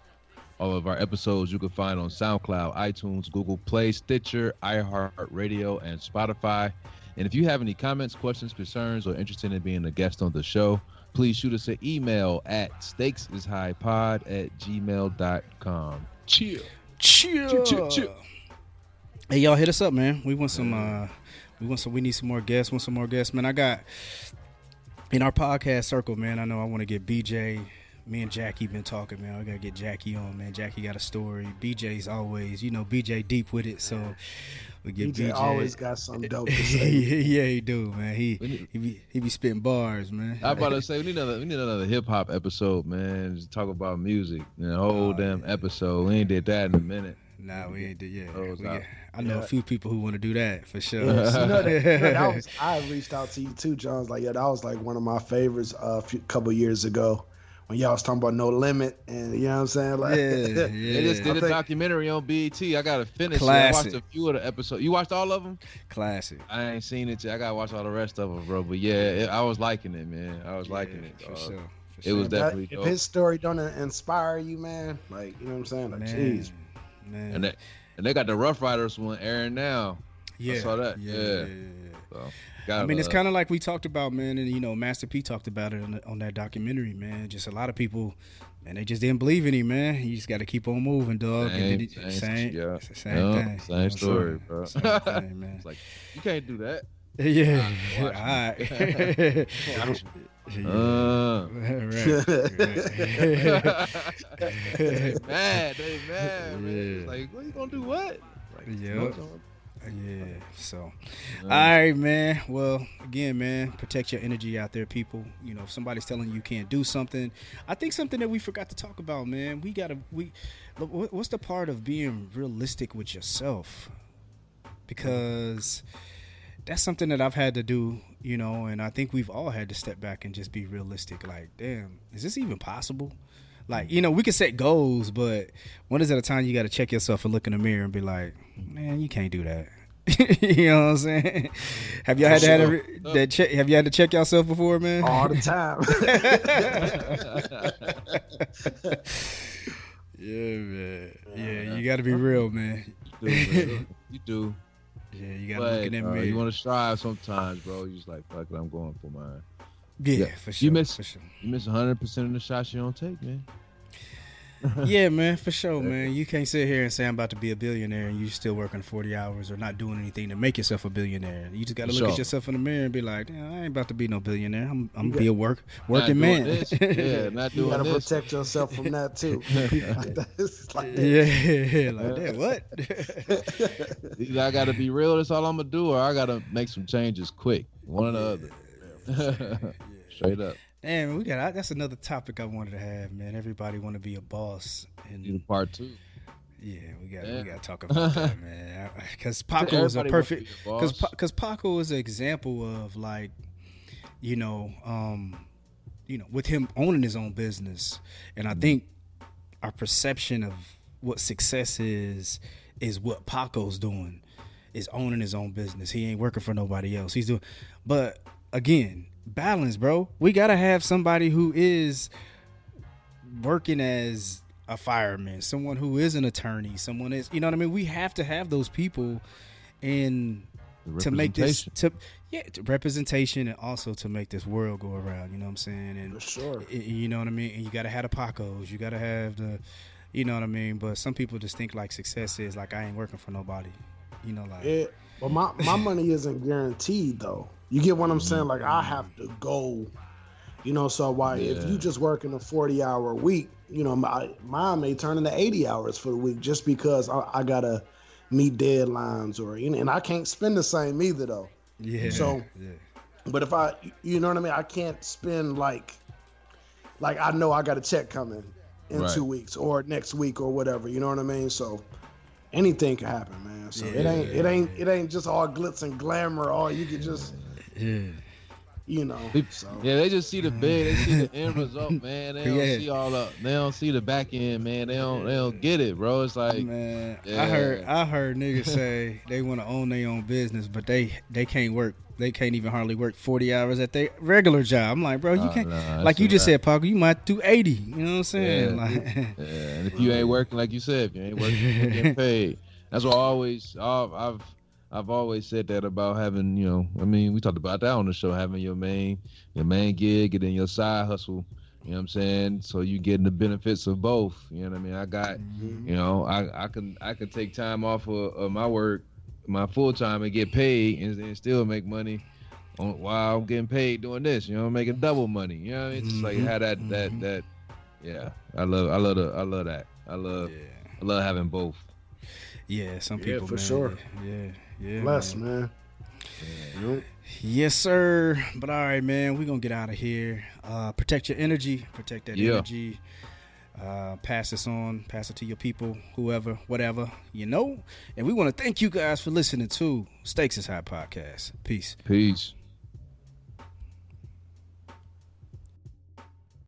All of our episodes you can find on SoundCloud, iTunes, Google Play, Stitcher, iHeartRadio, and Spotify. And if you have any comments, questions, concerns, or interested in being a guest on the show, please shoot us an email at stakesishighpod at gmail.com. Chill. Chill. Chill, chill, chill. Hey, y'all, hit us up, man. We want some. uh We want some. We need some more guests. Want some more guests, man. I got in our podcast circle, man. I know I want to get BJ. Me and Jackie been talking, man. I gotta get Jackie on, man. Jackie got a story. BJ's always, you know, BJ deep with it, so we get DJ BJ. always got something dope to say. yeah, he do, man. He need- he be he be spitting bars, man. I about to say we need another we need another hip hop episode, man. Just talk about music. And a whole Oh, damn episode. We ain't did that in a minute. Nah, we ain't do. Yeah, Those we I know a few people who want to do that for sure. Yes, you know, that, you know, that was, I reached out to you too, John's like, yeah, that was like one of my favorites uh, a few, couple years ago when y'all was talking about no limit, and you know what I'm saying? Like, yeah, They just did I a think- documentary on BET. I gotta finish it. I watched a few of the episodes. You watched all of them? Classic. I ain't seen it. Yet. I gotta watch all the rest of them, bro. But yeah, it, I was liking it, man. I was liking it. for dog. sure. For It was sure. that- definitely if dope. his story don't inspire you, man, like you know what I'm saying? Like, man, jeez, man. And they, and they got the Ruff Ryders one airing now. Yeah, saw that. Yeah, Yeah. yeah. So, I mean, it's kind of like we talked about, man, and you know, Master P talked about it on, the, on that documentary, man. Just a lot of people, and they just didn't believe in him, man. You just got to keep on moving, dog. Same, and then same, it- same, yeah. same Yeah, thing. same You know story, bro. Same thing, man. It's like you can't do that. yeah, all right. Yeah. Uh, right, right. mad, they mad, man. Yeah. It's like, what you gonna do? What? Like, Yep. Yeah. So, all right, man. Well, again, man, protect your energy out there, people. You know, if somebody's telling you you can't do something, I think something that we forgot to talk about, man. We gotta we. What's the part of being realistic with yourself? Because that's something that I've had to do, you know, and I think we've all had to step back and just be realistic. Like, damn, is this even possible? Like, you know, we can set goals, but one is at a time you got to check yourself and look in the mirror and be like, man, you can't do that. you know what I'm saying? Have y'all had to, had to re- that check? Have you had to check yourself before, man? all the time. yeah, man. Yeah, you got to be real, man. You do, man. you do. Yeah, you got to look in that uh, mirror. you want to strive sometimes, bro. You just like, fuck it, I'm going for mine. yeah, yeah. for sure. You miss- for sure. You miss 100 percent of the shots you don't take, man. yeah, man, for sure, man. You can't sit here and say I'm about to be a billionaire and you're still working 40 hours or not doing anything to make yourself a billionaire. You just got to For look at yourself in the mirror and be like, I ain't about to be no billionaire. I'm, I'm You gonna be a work working man." This. Yeah, not you doing gotta protect yourself from that too. People like that. Like that. yeah, like that. What? Either I gotta be real, that's all I'm gonna do, or I gotta make some changes quick. One or the other. Straight up. Damn, we got that's another topic I wanted to have, man. Everybody want to be a boss, and part two. yeah, we got Yeah. we got to talk about that, man. Because Paco is a Everybody wants to perfect because because Paco is an example of like, you know, um, you know, with him owning his own business, and I Mm-hmm. think our perception of what success is is what Paco's doing, is owning his own business. He ain't working for nobody else. He's doing, but again, balance, bro. We gotta have somebody who is working as a fireman, someone who is an attorney, someone is, you know what I mean. We have to have those people, and The to make this representation. to yeah to representation and also to make this world go around you know what i'm saying For and sure. you know what i mean and you gotta have the pacos you gotta have the you know what i mean but some people just think like success is like i ain't working for nobody you know like Yeah, but my, my money isn't guaranteed though. You get what I'm saying? Like I have to go, you know. So why if you just working a 40 hour week, you know, my mine may turn into 80 hours for the week just because I, I gotta meet deadlines or you know, and I can't spend the same either though. yeah So- yeah But if I, you know what I mean, I can't spend like, like I know I got a check coming in Right. two weeks or next week or whatever. You know what I mean? So anything can happen, man. So it ain't, it ain't, it ain't just all glitz and glamour. All you can just, yeah you know. So Yeah, they just see the big, they see the end result, man. They don't Yeah. see all the, they don't see the back end, man. They don't, they don't get it, bro. It's like, Man, I heard I heard niggas say they want to own their own business, but they they can't work. They can't even hardly work forty hours at their regular job. I'm like, bro, you can't. nah, that's like you just wrap. said, Paco, you might do eighty. You know what I'm saying? Yeah. Like, Yeah, and if you ain't working, like you said, if you ain't working, you ain't getting paid. That's what I always, I've, I've, I've always said that about having, you know, I mean, we talked about that on the show, having your main, your main gig and then your side hustle. You know what I'm saying? So you getting the benefits of both. You know what I mean? I got, you know, I, I can, I can take time off of, of my work, my full time, and get paid, and, and still make money. On, while I'm getting paid doing this, you know, making double money. You know, what I mean? it's just like Mhm. how that, that, that. Yeah, I love, I love, the, I love that. I love, yeah, I love having both. yeah, some Yeah, people, for man, sure. Yeah, yeah, bless, man. man. Yep. Yes, sir. But all right, man, we're gonna get out of here. Uh, protect your energy. Protect that Yeah. energy. Uh, pass this on. Pass it to your people, whoever, whatever, you know. And we want to thank you guys for listening to Stakes is High podcast. Peace. Peace.